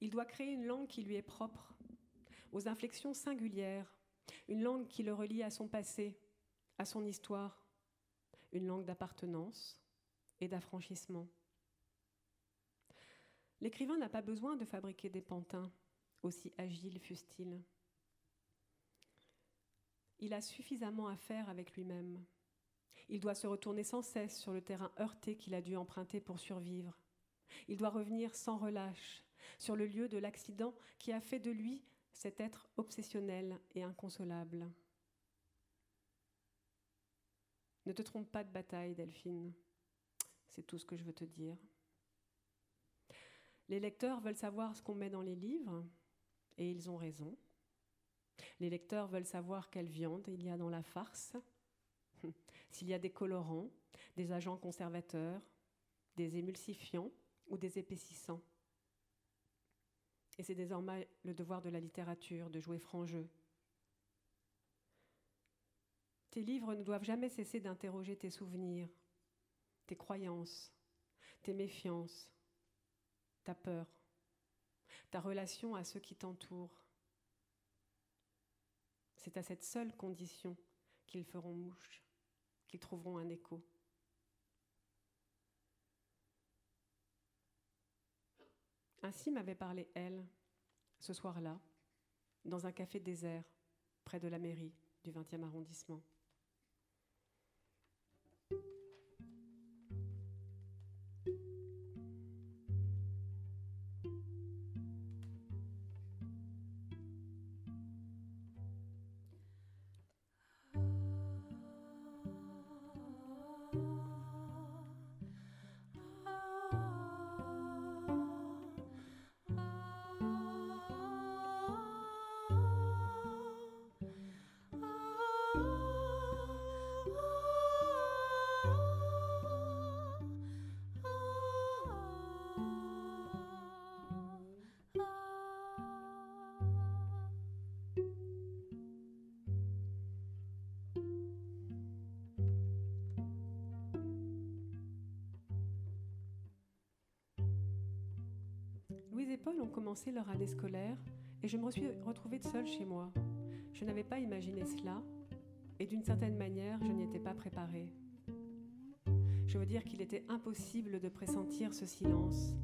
Il doit créer une langue qui lui est propre, aux inflexions singulières, une langue qui le relie à son passé, à son histoire, une langue d'appartenance et d'affranchissement. L'écrivain n'a pas besoin de fabriquer des pantins, aussi agiles fussent-ils. Il a suffisamment à faire avec lui-même. Il doit se retourner sans cesse sur le terrain heurté qu'il a dû emprunter pour survivre. Il doit revenir sans relâche sur le lieu de l'accident qui a fait de lui cet être obsessionnel et inconsolable. Ne te trompe pas de bataille, Delphine. C'est tout ce que je veux te dire. Les lecteurs veulent savoir ce qu'on met dans les livres, et ils ont raison. Les lecteurs veulent savoir quelle viande il y a dans la farce, s'il y a des colorants, des agents conservateurs, des émulsifiants ou des épaississants. Et c'est désormais le devoir de la littérature de jouer franc jeu. Tes livres ne doivent jamais cesser d'interroger tes souvenirs, tes croyances, tes méfiances, ta peur, ta relation à ceux qui t'entourent. C'est à cette seule condition qu'ils feront mouche qu'ils trouveront un écho. Ainsi m'avait parlé elle, ce soir-là, dans un café désert, près de la mairie du 20e arrondissement. Paul ont commencé leur année scolaire et je me suis retrouvée seule chez moi. Je n'avais pas imaginé cela et d'une certaine manière, je n'y étais pas préparée. Je veux dire qu'il était impossible de pressentir ce silence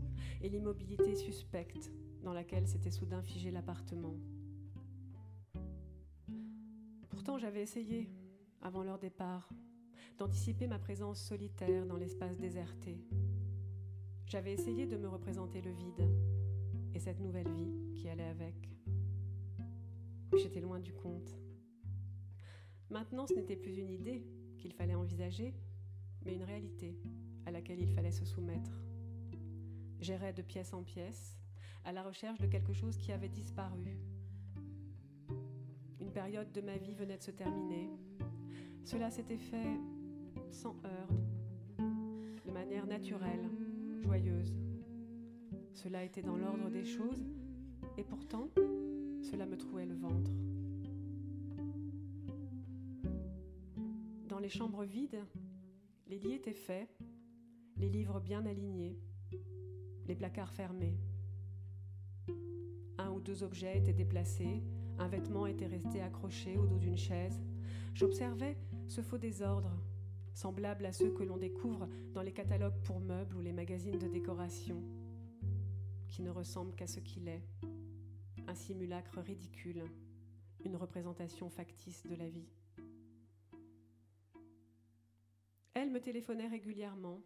et l'immobilité suspecte dans laquelle s'était soudain figé l'appartement. Pourtant, j'avais essayé, avant leur départ, d'anticiper ma présence solitaire dans l'espace déserté. J'avais essayé de me représenter le vide cette nouvelle vie qui allait avec. J'étais loin du compte. Maintenant, ce n'était plus une idée qu'il fallait envisager, mais une réalité à laquelle il fallait se soumettre. J'errais de pièce en pièce, à la recherche de quelque chose qui avait disparu. Une période de ma vie venait de se terminer. Cela s'était fait sans heurts, de manière naturelle, joyeuse. Cela était dans l'ordre des choses, et pourtant, cela me trouait le ventre. Dans les chambres vides, les lits étaient faits, les livres bien alignés, les placards fermés. Un ou deux objets étaient déplacés, un vêtement était resté accroché au dos d'une chaise. J'observais ce faux désordre, semblable à ceux que l'on découvre dans les catalogues pour meubles ou les magazines de décoration, qui ne ressemble qu'à ce qu'il est, un simulacre ridicule, une représentation factice de la vie. Elle me téléphonait régulièrement,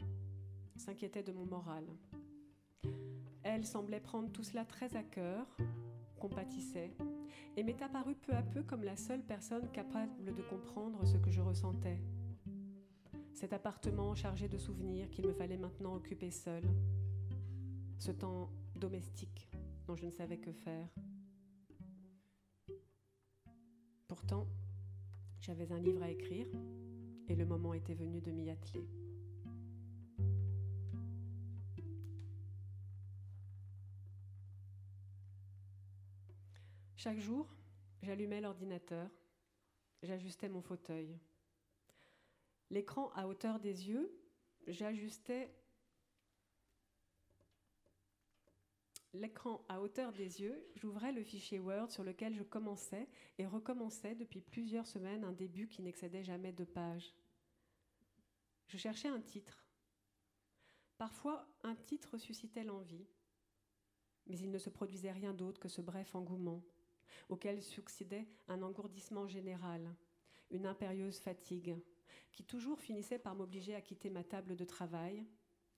s'inquiétait de mon moral. Elle semblait prendre tout cela très à cœur, compatissait, et m'est apparue peu à peu comme la seule personne capable de comprendre ce que je ressentais. Cet appartement chargé de souvenirs qu'il me fallait maintenant occuper seul. Ce temps domestique dont je ne savais que faire. Pourtant, j'avais un livre à écrire et le moment était venu de m'y atteler. Chaque jour, j'allumais l'ordinateur, j'ajustais mon fauteuil. L'écran à hauteur des yeux, j'ajustais l'écran à hauteur des yeux, j'ouvrais le fichier Word sur lequel je commençais et recommençais depuis plusieurs semaines un début qui n'excédait jamais deux pages. Je cherchais un titre. Parfois, un titre suscitait l'envie, mais il ne se produisait rien d'autre que ce bref engouement, auquel succédait un engourdissement général, une impérieuse fatigue, qui toujours finissait par m'obliger à quitter ma table de travail,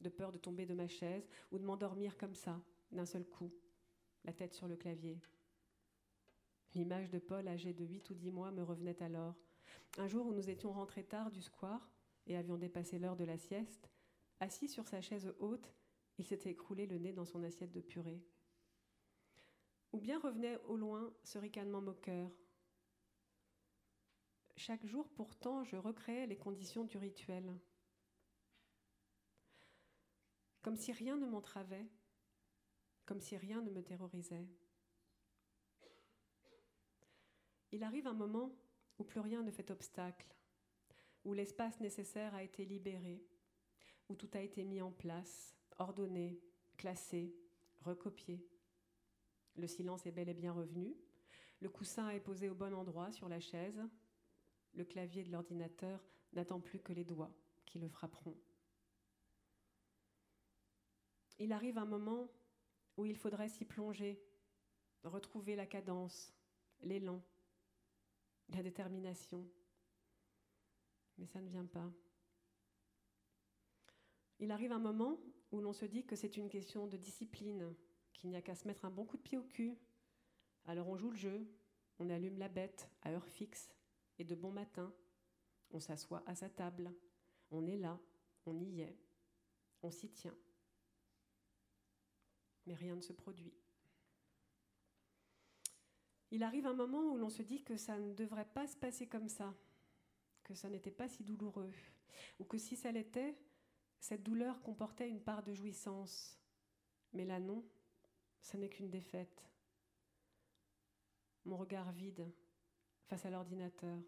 de peur de tomber de ma chaise ou de m'endormir comme ça, d'un seul coup, la tête sur le clavier. L'image de Paul, âgé de 8 ou 10 mois, me revenait alors. Un jour où nous étions rentrés tard du square et avions dépassé l'heure de la sieste, assis sur sa chaise haute, il s'était écroulé le nez dans son assiette de purée. Ou bien revenait au loin ce ricanement moqueur. Chaque jour, pourtant, je recréais les conditions du rituel. Comme si rien ne m'entravait, comme si rien ne me terrorisait. Il arrive un moment où plus rien ne fait obstacle, où l'espace nécessaire a été libéré, où tout a été mis en place, ordonné, classé, recopié. Le silence est bel et bien revenu, le coussin est posé au bon endroit sur la chaise, le clavier de l'ordinateur n'attend plus que les doigts qui le frapperont. Il arrive un moment où il faudrait s'y plonger, retrouver la cadence, l'élan, la détermination. Mais ça ne vient pas. Il arrive un moment où l'on se dit que c'est une question de discipline, qu'il n'y a qu'à se mettre un bon coup de pied au cul. Alors on joue le jeu, on allume la bête à heure fixe et de bon matin. On s'assoit à sa table, on est là, on y est, on s'y tient mais rien ne se produit. Il arrive un moment où l'on se dit que ça ne devrait pas se passer comme ça, que ça n'était pas si douloureux, ou que si ça l'était, cette douleur comportait une part de jouissance. Mais là non, ça n'est qu'une défaite. Mon regard vide face à l'ordinateur.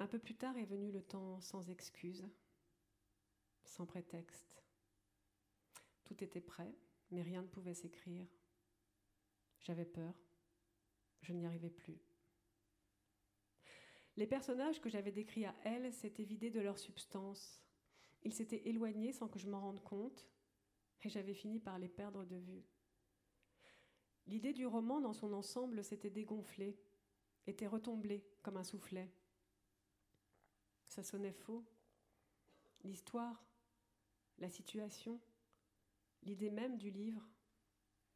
Un peu plus tard est venu le temps sans excuse, sans prétexte. Tout était prêt, mais rien ne pouvait s'écrire. J'avais peur. Je n'y arrivais plus. Les personnages que j'avais décrits à elle s'étaient vidés de leur substance. Ils s'étaient éloignés sans que je m'en rende compte, et j'avais fini par les perdre de vue. L'idée du roman dans son ensemble s'était dégonflée, était retombée comme un soufflet. Ça sonnait faux. L'histoire, la situation, l'idée même du livre,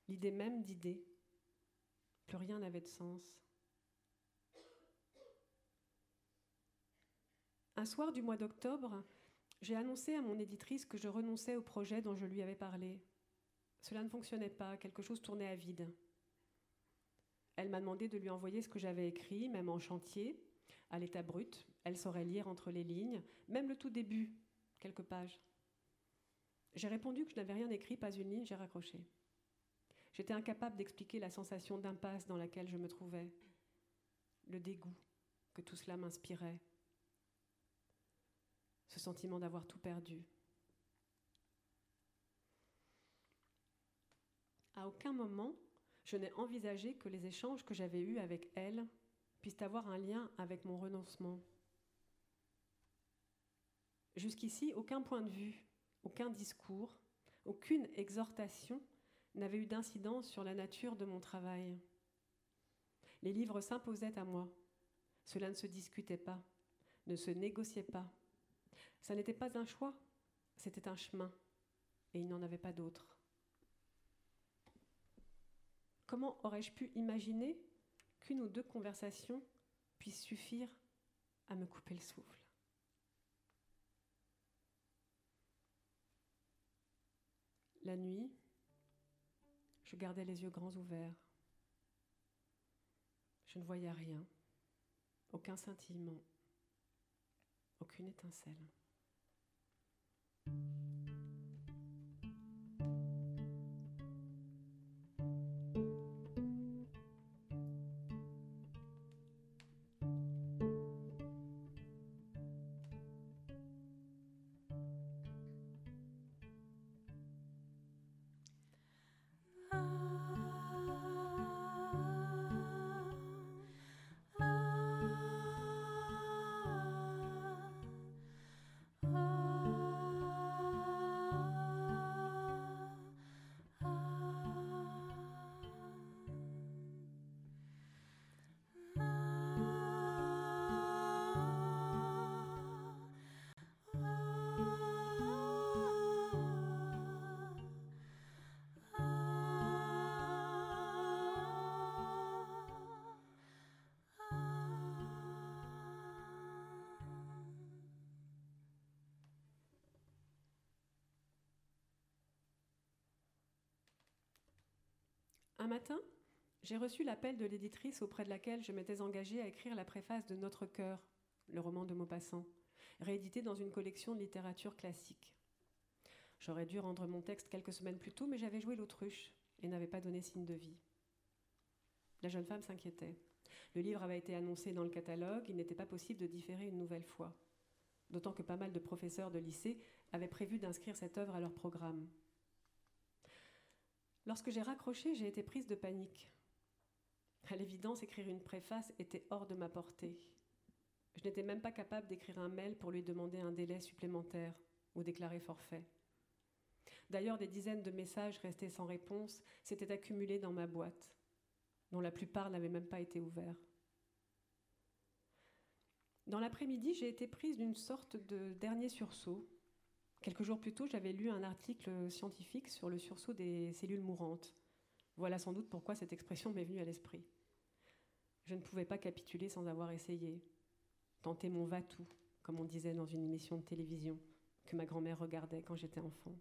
l'idée même d'idée. Plus rien n'avait de sens. Un soir du mois d'octobre, j'ai annoncé à mon éditrice que je renonçais au projet dont je lui avais parlé. Cela ne fonctionnait pas, quelque chose tournait à vide. Elle m'a demandé de lui envoyer ce que j'avais écrit, même en chantier, à l'état brut. Elle saurait lire entre les lignes, même le tout début, quelques pages. J'ai répondu que je n'avais rien écrit, pas une ligne, j'ai raccroché. J'étais incapable d'expliquer la sensation d'impasse dans laquelle je me trouvais, le dégoût que tout cela m'inspirait, ce sentiment d'avoir tout perdu. À aucun moment, je n'ai envisagé que les échanges que j'avais eus avec elle puissent avoir un lien avec mon renoncement. Jusqu'ici, aucun point de vue, aucun discours, aucune exhortation n'avait eu d'incidence sur la nature de mon travail. Les livres s'imposaient à moi. Cela ne se discutait pas, ne se négociait pas. Ça n'était pas un choix, c'était un chemin, et il n'en avait pas d'autre. Comment aurais-je pu imaginer qu'une ou deux conversations puissent suffire à me couper le souffle? La nuit, je gardais les yeux grands ouverts. Je ne voyais rien, aucun scintillement, aucune étincelle. Matin, j'ai reçu l'appel de l'éditrice auprès de laquelle je m'étais engagée à écrire la préface de Notre cœur, le roman de Maupassant, réédité dans une collection de littérature classique. J'aurais dû rendre mon texte quelques semaines plus tôt, mais j'avais joué l'autruche et n'avais pas donné signe de vie. La jeune femme s'inquiétait. Le livre avait été annoncé dans le catalogue, il n'était pas possible de différer une nouvelle fois. D'autant que pas mal de professeurs de lycée avaient prévu d'inscrire cette œuvre à leur programme. Lorsque j'ai raccroché, j'ai été prise de panique. À l'évidence, écrire une préface était hors de ma portée. Je n'étais même pas capable d'écrire un mail pour lui demander un délai supplémentaire ou déclarer forfait. D'ailleurs, des dizaines de messages restés sans réponse s'étaient accumulés dans ma boîte, dont la plupart n'avaient même pas été ouverts. Dans l'après-midi, j'ai été prise d'une sorte de dernier sursaut Quelques jours plus tôt, j'avais lu un article scientifique sur le sursaut des cellules mourantes. Voilà sans doute pourquoi cette expression m'est venue à l'esprit. Je ne pouvais pas capituler sans avoir essayé. Tenter mon va-tout, comme on disait dans une émission de télévision que ma grand-mère regardait quand j'étais enfant.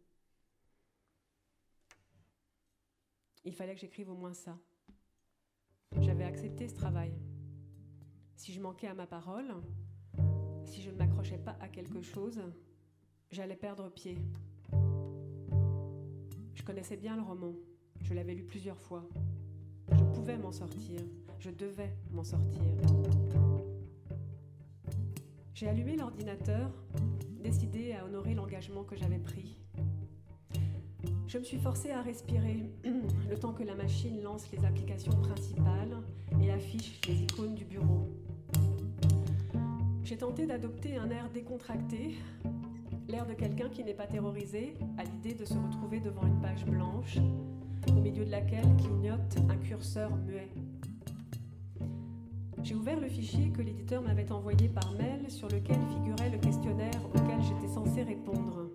Il fallait que j'écrive au moins ça. J'avais accepté ce travail. Si je manquais à ma parole, si je ne m'accrochais pas à quelque chose, j'allais perdre pied. Je connaissais bien le roman, je l'avais lu plusieurs fois. Je pouvais m'en sortir, je devais m'en sortir. J'ai allumé l'ordinateur, décidé à honorer l'engagement que j'avais pris. Je me suis forcée à respirer le temps que la machine lance les applications principales et affiche les icônes du bureau. J'ai tenté d'adopter un air décontracté, l'air de quelqu'un qui n'est pas terrorisé à l'idée de se retrouver devant une page blanche, au milieu de laquelle clignote un curseur muet. J'ai ouvert le fichier que l'éditeur m'avait envoyé par mail sur lequel figurait le questionnaire auquel j'étais censée répondre.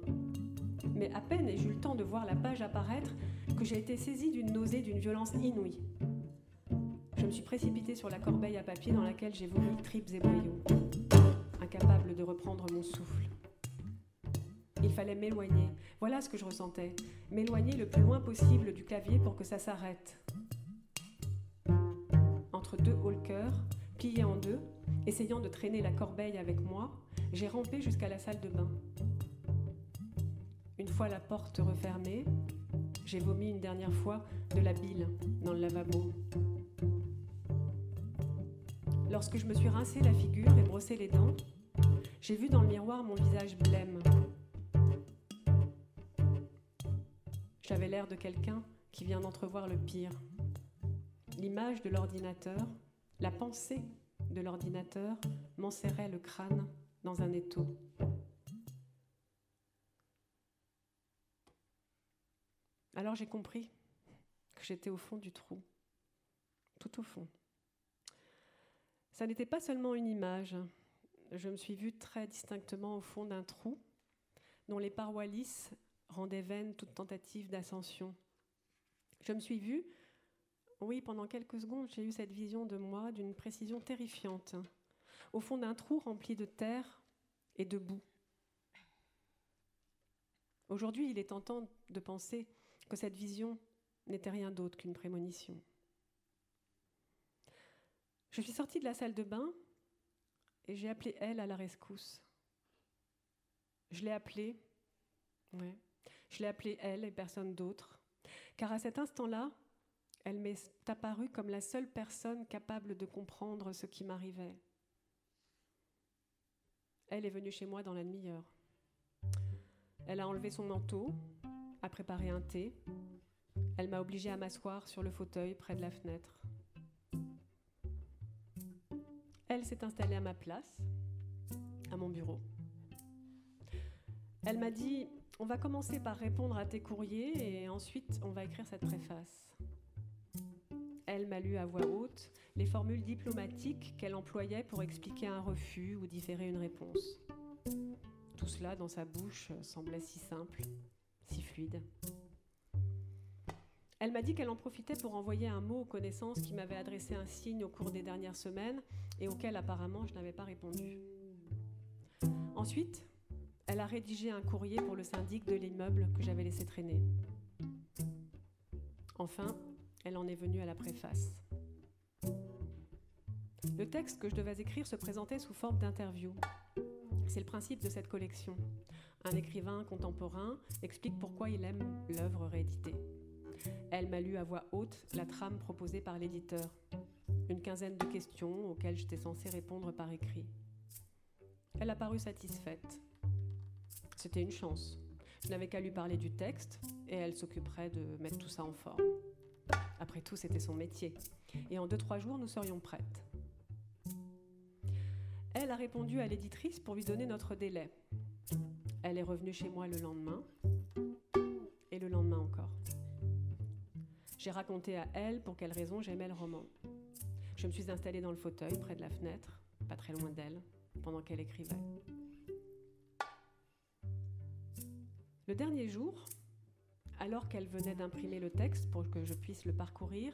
Mais à peine ai-je eu le temps de voir la page apparaître que j'ai été saisie d'une nausée d'une violence inouïe. Je me suis précipitée sur la corbeille à papier dans laquelle j'ai vomi tripes et boyaux, incapable de reprendre mon souffle. Il fallait m'éloigner. Voilà ce que je ressentais. M'éloigner le plus loin possible du clavier pour que ça s'arrête. Entre deux haut-le-cœur, plié en deux, essayant de traîner la corbeille avec moi, j'ai rampé jusqu'à la salle de bain. Une fois la porte refermée, j'ai vomi une dernière fois de la bile dans le lavabo. Lorsque je me suis rincé la figure et brossé les dents, j'ai vu dans le miroir mon visage blême. J'avais l'air de quelqu'un qui vient d'entrevoir le pire. L'image de l'ordinateur, la pensée de l'ordinateur m'enserrait le crâne dans un étau. Alors j'ai compris que j'étais au fond du trou, tout au fond. Ça n'était pas seulement une image. Je me suis vue très distinctement au fond d'un trou dont les parois lisses rendaient vaine toute tentative d'ascension. Je me suis vue, oui, pendant quelques secondes, j'ai eu cette vision de moi d'une précision terrifiante, au fond d'un trou rempli de terre et de boue. Aujourd'hui, il est tentant de penser que cette vision n'était rien d'autre qu'une prémonition. Je suis sortie de la salle de bain et j'ai appelé elle à la rescousse. Je l'ai appelée, je l'ai appelée elle et personne d'autre, car à cet instant-là, elle m'est apparue comme la seule personne capable de comprendre ce qui m'arrivait. Elle est venue chez moi dans la demi-heure. Elle a enlevé son manteau, a préparé un thé. Elle m'a obligée à m'asseoir sur le fauteuil près de la fenêtre. Elle s'est installée à ma place, à mon bureau. Elle m'a dit On va commencer par répondre à tes courriers et ensuite on va écrire cette préface. Elle m'a lu à voix haute les formules diplomatiques qu'elle employait pour expliquer un refus ou différer une réponse. Tout cela dans sa bouche semblait si simple, si fluide. Elle m'a dit qu'elle en profitait pour envoyer un mot aux connaissances qui m'avaient adressé un signe au cours des dernières semaines et auquel apparemment je n'avais pas répondu. Ensuite, elle a rédigé un courrier pour le syndic de l'immeuble que j'avais laissé traîner. Enfin, elle en est venue à la préface. Le texte que je devais écrire se présentait sous forme d'interview. C'est le principe de cette collection. Un écrivain contemporain explique pourquoi il aime l'œuvre rééditée. Elle m'a lu à voix haute la trame proposée par l'éditeur. Une quinzaine de questions auxquelles j'étais censée répondre par écrit. Elle a paru satisfaite. C'était une chance. Je n'avais qu'à lui parler du texte et elle s'occuperait de mettre tout ça en forme. Après tout, c'était son métier. Et en deux, trois jours, nous serions prêtes. Elle a répondu à l'éditrice pour lui donner notre délai. Elle est revenue chez moi le lendemain et le lendemain encore. J'ai raconté à elle pour quelle raison j'aimais le roman. Je me suis installée dans le fauteuil près de la fenêtre, pas très loin d'elle, pendant qu'elle écrivait. Le dernier jour, alors qu'elle venait d'imprimer le texte pour que je puisse le parcourir,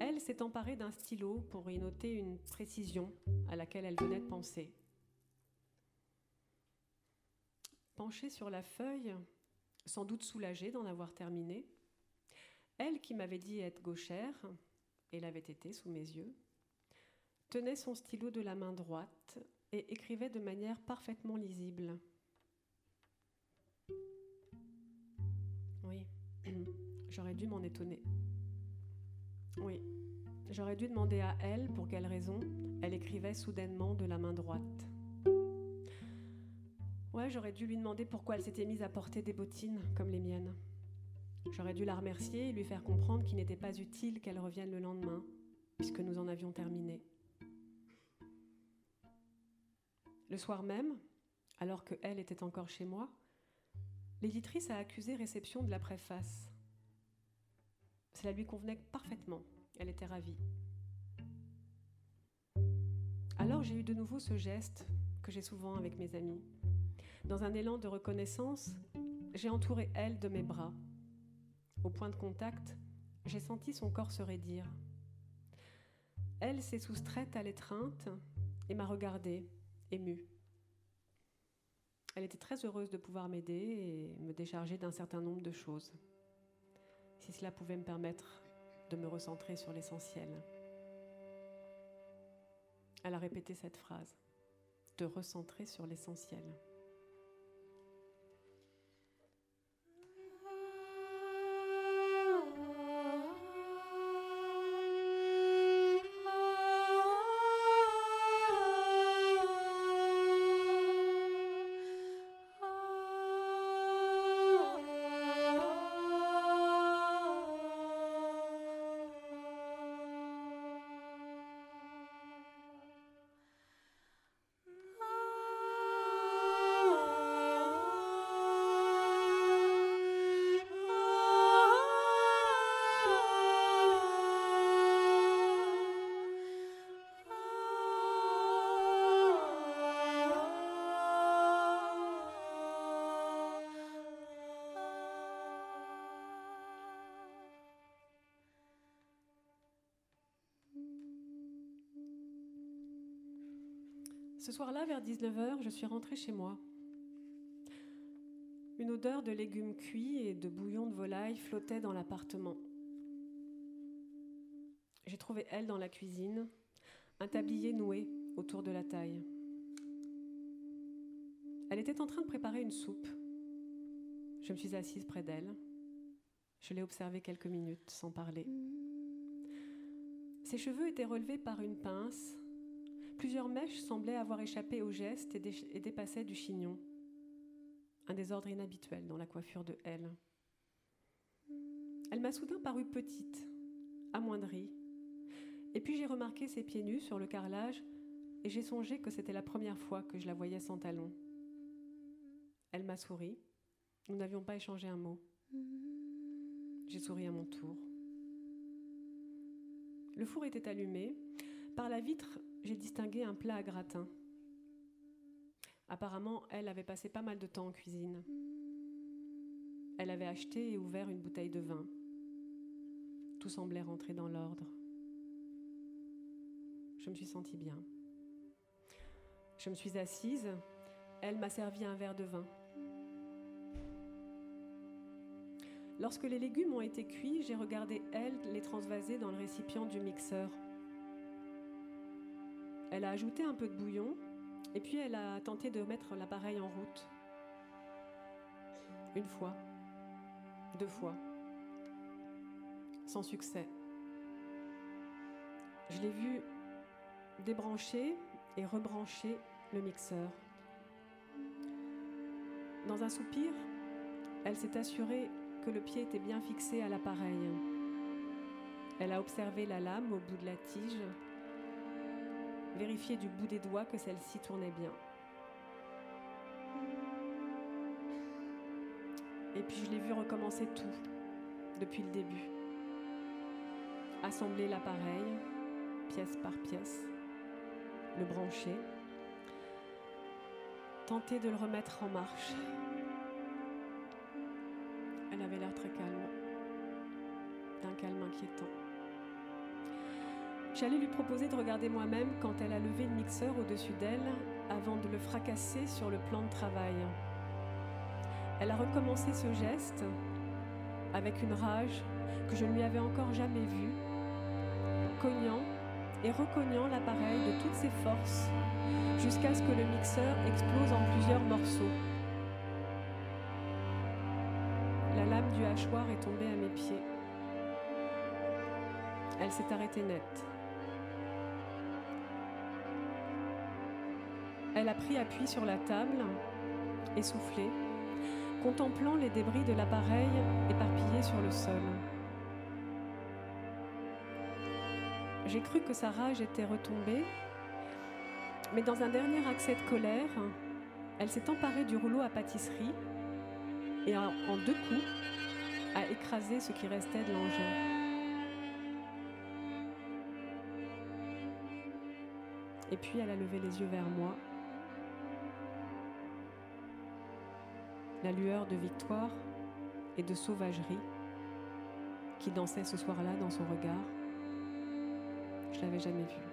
elle s'est emparée d'un stylo pour y noter une précision à laquelle elle venait de penser. Penchée sur la feuille, sans doute soulagée d'en avoir terminé, elle qui m'avait dit être gauchère, et l'avait été sous mes yeux, tenait son stylo de la main droite et écrivait de manière parfaitement lisible. J'aurais dû m'en étonner. Oui, j'aurais dû demander à elle pour quelle raison elle écrivait soudainement de la main droite. Ouais, j'aurais dû lui demander pourquoi elle s'était mise à porter des bottines comme les miennes. J'aurais dû la remercier et lui faire comprendre qu'il n'était pas utile qu'elle revienne le lendemain, puisque nous en avions terminé. Le soir même, alors que elle était encore chez moi, l'éditrice a accusé réception de la préface. Cela lui convenait parfaitement. Elle était ravie. Alors j'ai eu de nouveau ce geste que j'ai souvent avec mes amis. Dans un élan de reconnaissance, j'ai entouré elle de mes bras. Au point de contact, j'ai senti son corps se raidir. Elle s'est soustraite à l'étreinte et m'a regardée, émue. Elle était très heureuse de pouvoir m'aider et me décharger d'un certain nombre de choses. Si cela pouvait me permettre de me recentrer sur l'essentiel. Elle a répété cette phrase, de recentrer sur l'essentiel. Soir-là, vers 19h, je suis rentrée chez moi. Une odeur de légumes cuits et de bouillon de volaille flottait dans l'appartement. J'ai trouvé elle dans la cuisine, un tablier noué autour de la taille. Elle était en train de préparer une soupe. Je me suis assise près d'elle. Je l'ai observée quelques minutes sans parler. Ses cheveux étaient relevés par une pince Plusieurs mèches semblaient avoir échappé au geste et, dé- et dépassaient du chignon. Un désordre inhabituel dans la coiffure de elle. Elle m'a soudain paru petite, amoindrie. Et puis j'ai remarqué ses pieds nus sur le carrelage et j'ai songé que c'était la première fois que je la voyais sans talons. Elle m'a souri. Nous n'avions pas échangé un mot. J'ai souri à mon tour. Le four était allumé. Par la vitre, j'ai distingué un plat à gratin. Apparemment, elle avait passé pas mal de temps en cuisine. Elle avait acheté et ouvert une bouteille de vin. Tout semblait rentrer dans l'ordre. Je me suis sentie bien. Je me suis assise. Elle m'a servi un verre de vin. Lorsque les légumes ont été cuits, j'ai regardé elle les transvaser dans le récipient du mixeur. Elle a ajouté un peu de bouillon et puis elle a tenté de mettre l'appareil en route. Une fois, deux fois, sans succès. Je l'ai vu débrancher et rebrancher le mixeur. Dans un soupir, elle s'est assurée que le pied était bien fixé à l'appareil. Elle a observé la lame au bout de la tige vérifier du bout des doigts que celle-ci tournait bien. Et puis je l'ai vu recommencer tout, depuis le début. Assembler l'appareil, pièce par pièce, le brancher, tenter de le remettre en marche. Elle avait l'air très calme, d'un calme inquiétant. J'allais lui proposer de regarder moi-même quand elle a levé le mixeur au-dessus d'elle avant de le fracasser sur le plan de travail. Elle a recommencé ce geste avec une rage que je ne lui avais encore jamais vue, cognant et recognant l'appareil de toutes ses forces jusqu'à ce que le mixeur explose en plusieurs morceaux. La lame du hachoir est tombée à mes pieds. Elle s'est arrêtée net. Elle a pris appui sur la table, essoufflée, contemplant les débris de l'appareil éparpillés sur le sol. J'ai cru que sa rage était retombée, mais dans un dernier accès de colère, elle s'est emparée du rouleau à pâtisserie et en en deux coups a écrasé ce qui restait de l'engin. Et puis elle a levé les yeux vers moi. La lueur de victoire et de sauvagerie qui dansait ce soir-là dans son regard, je l'avais jamais vue.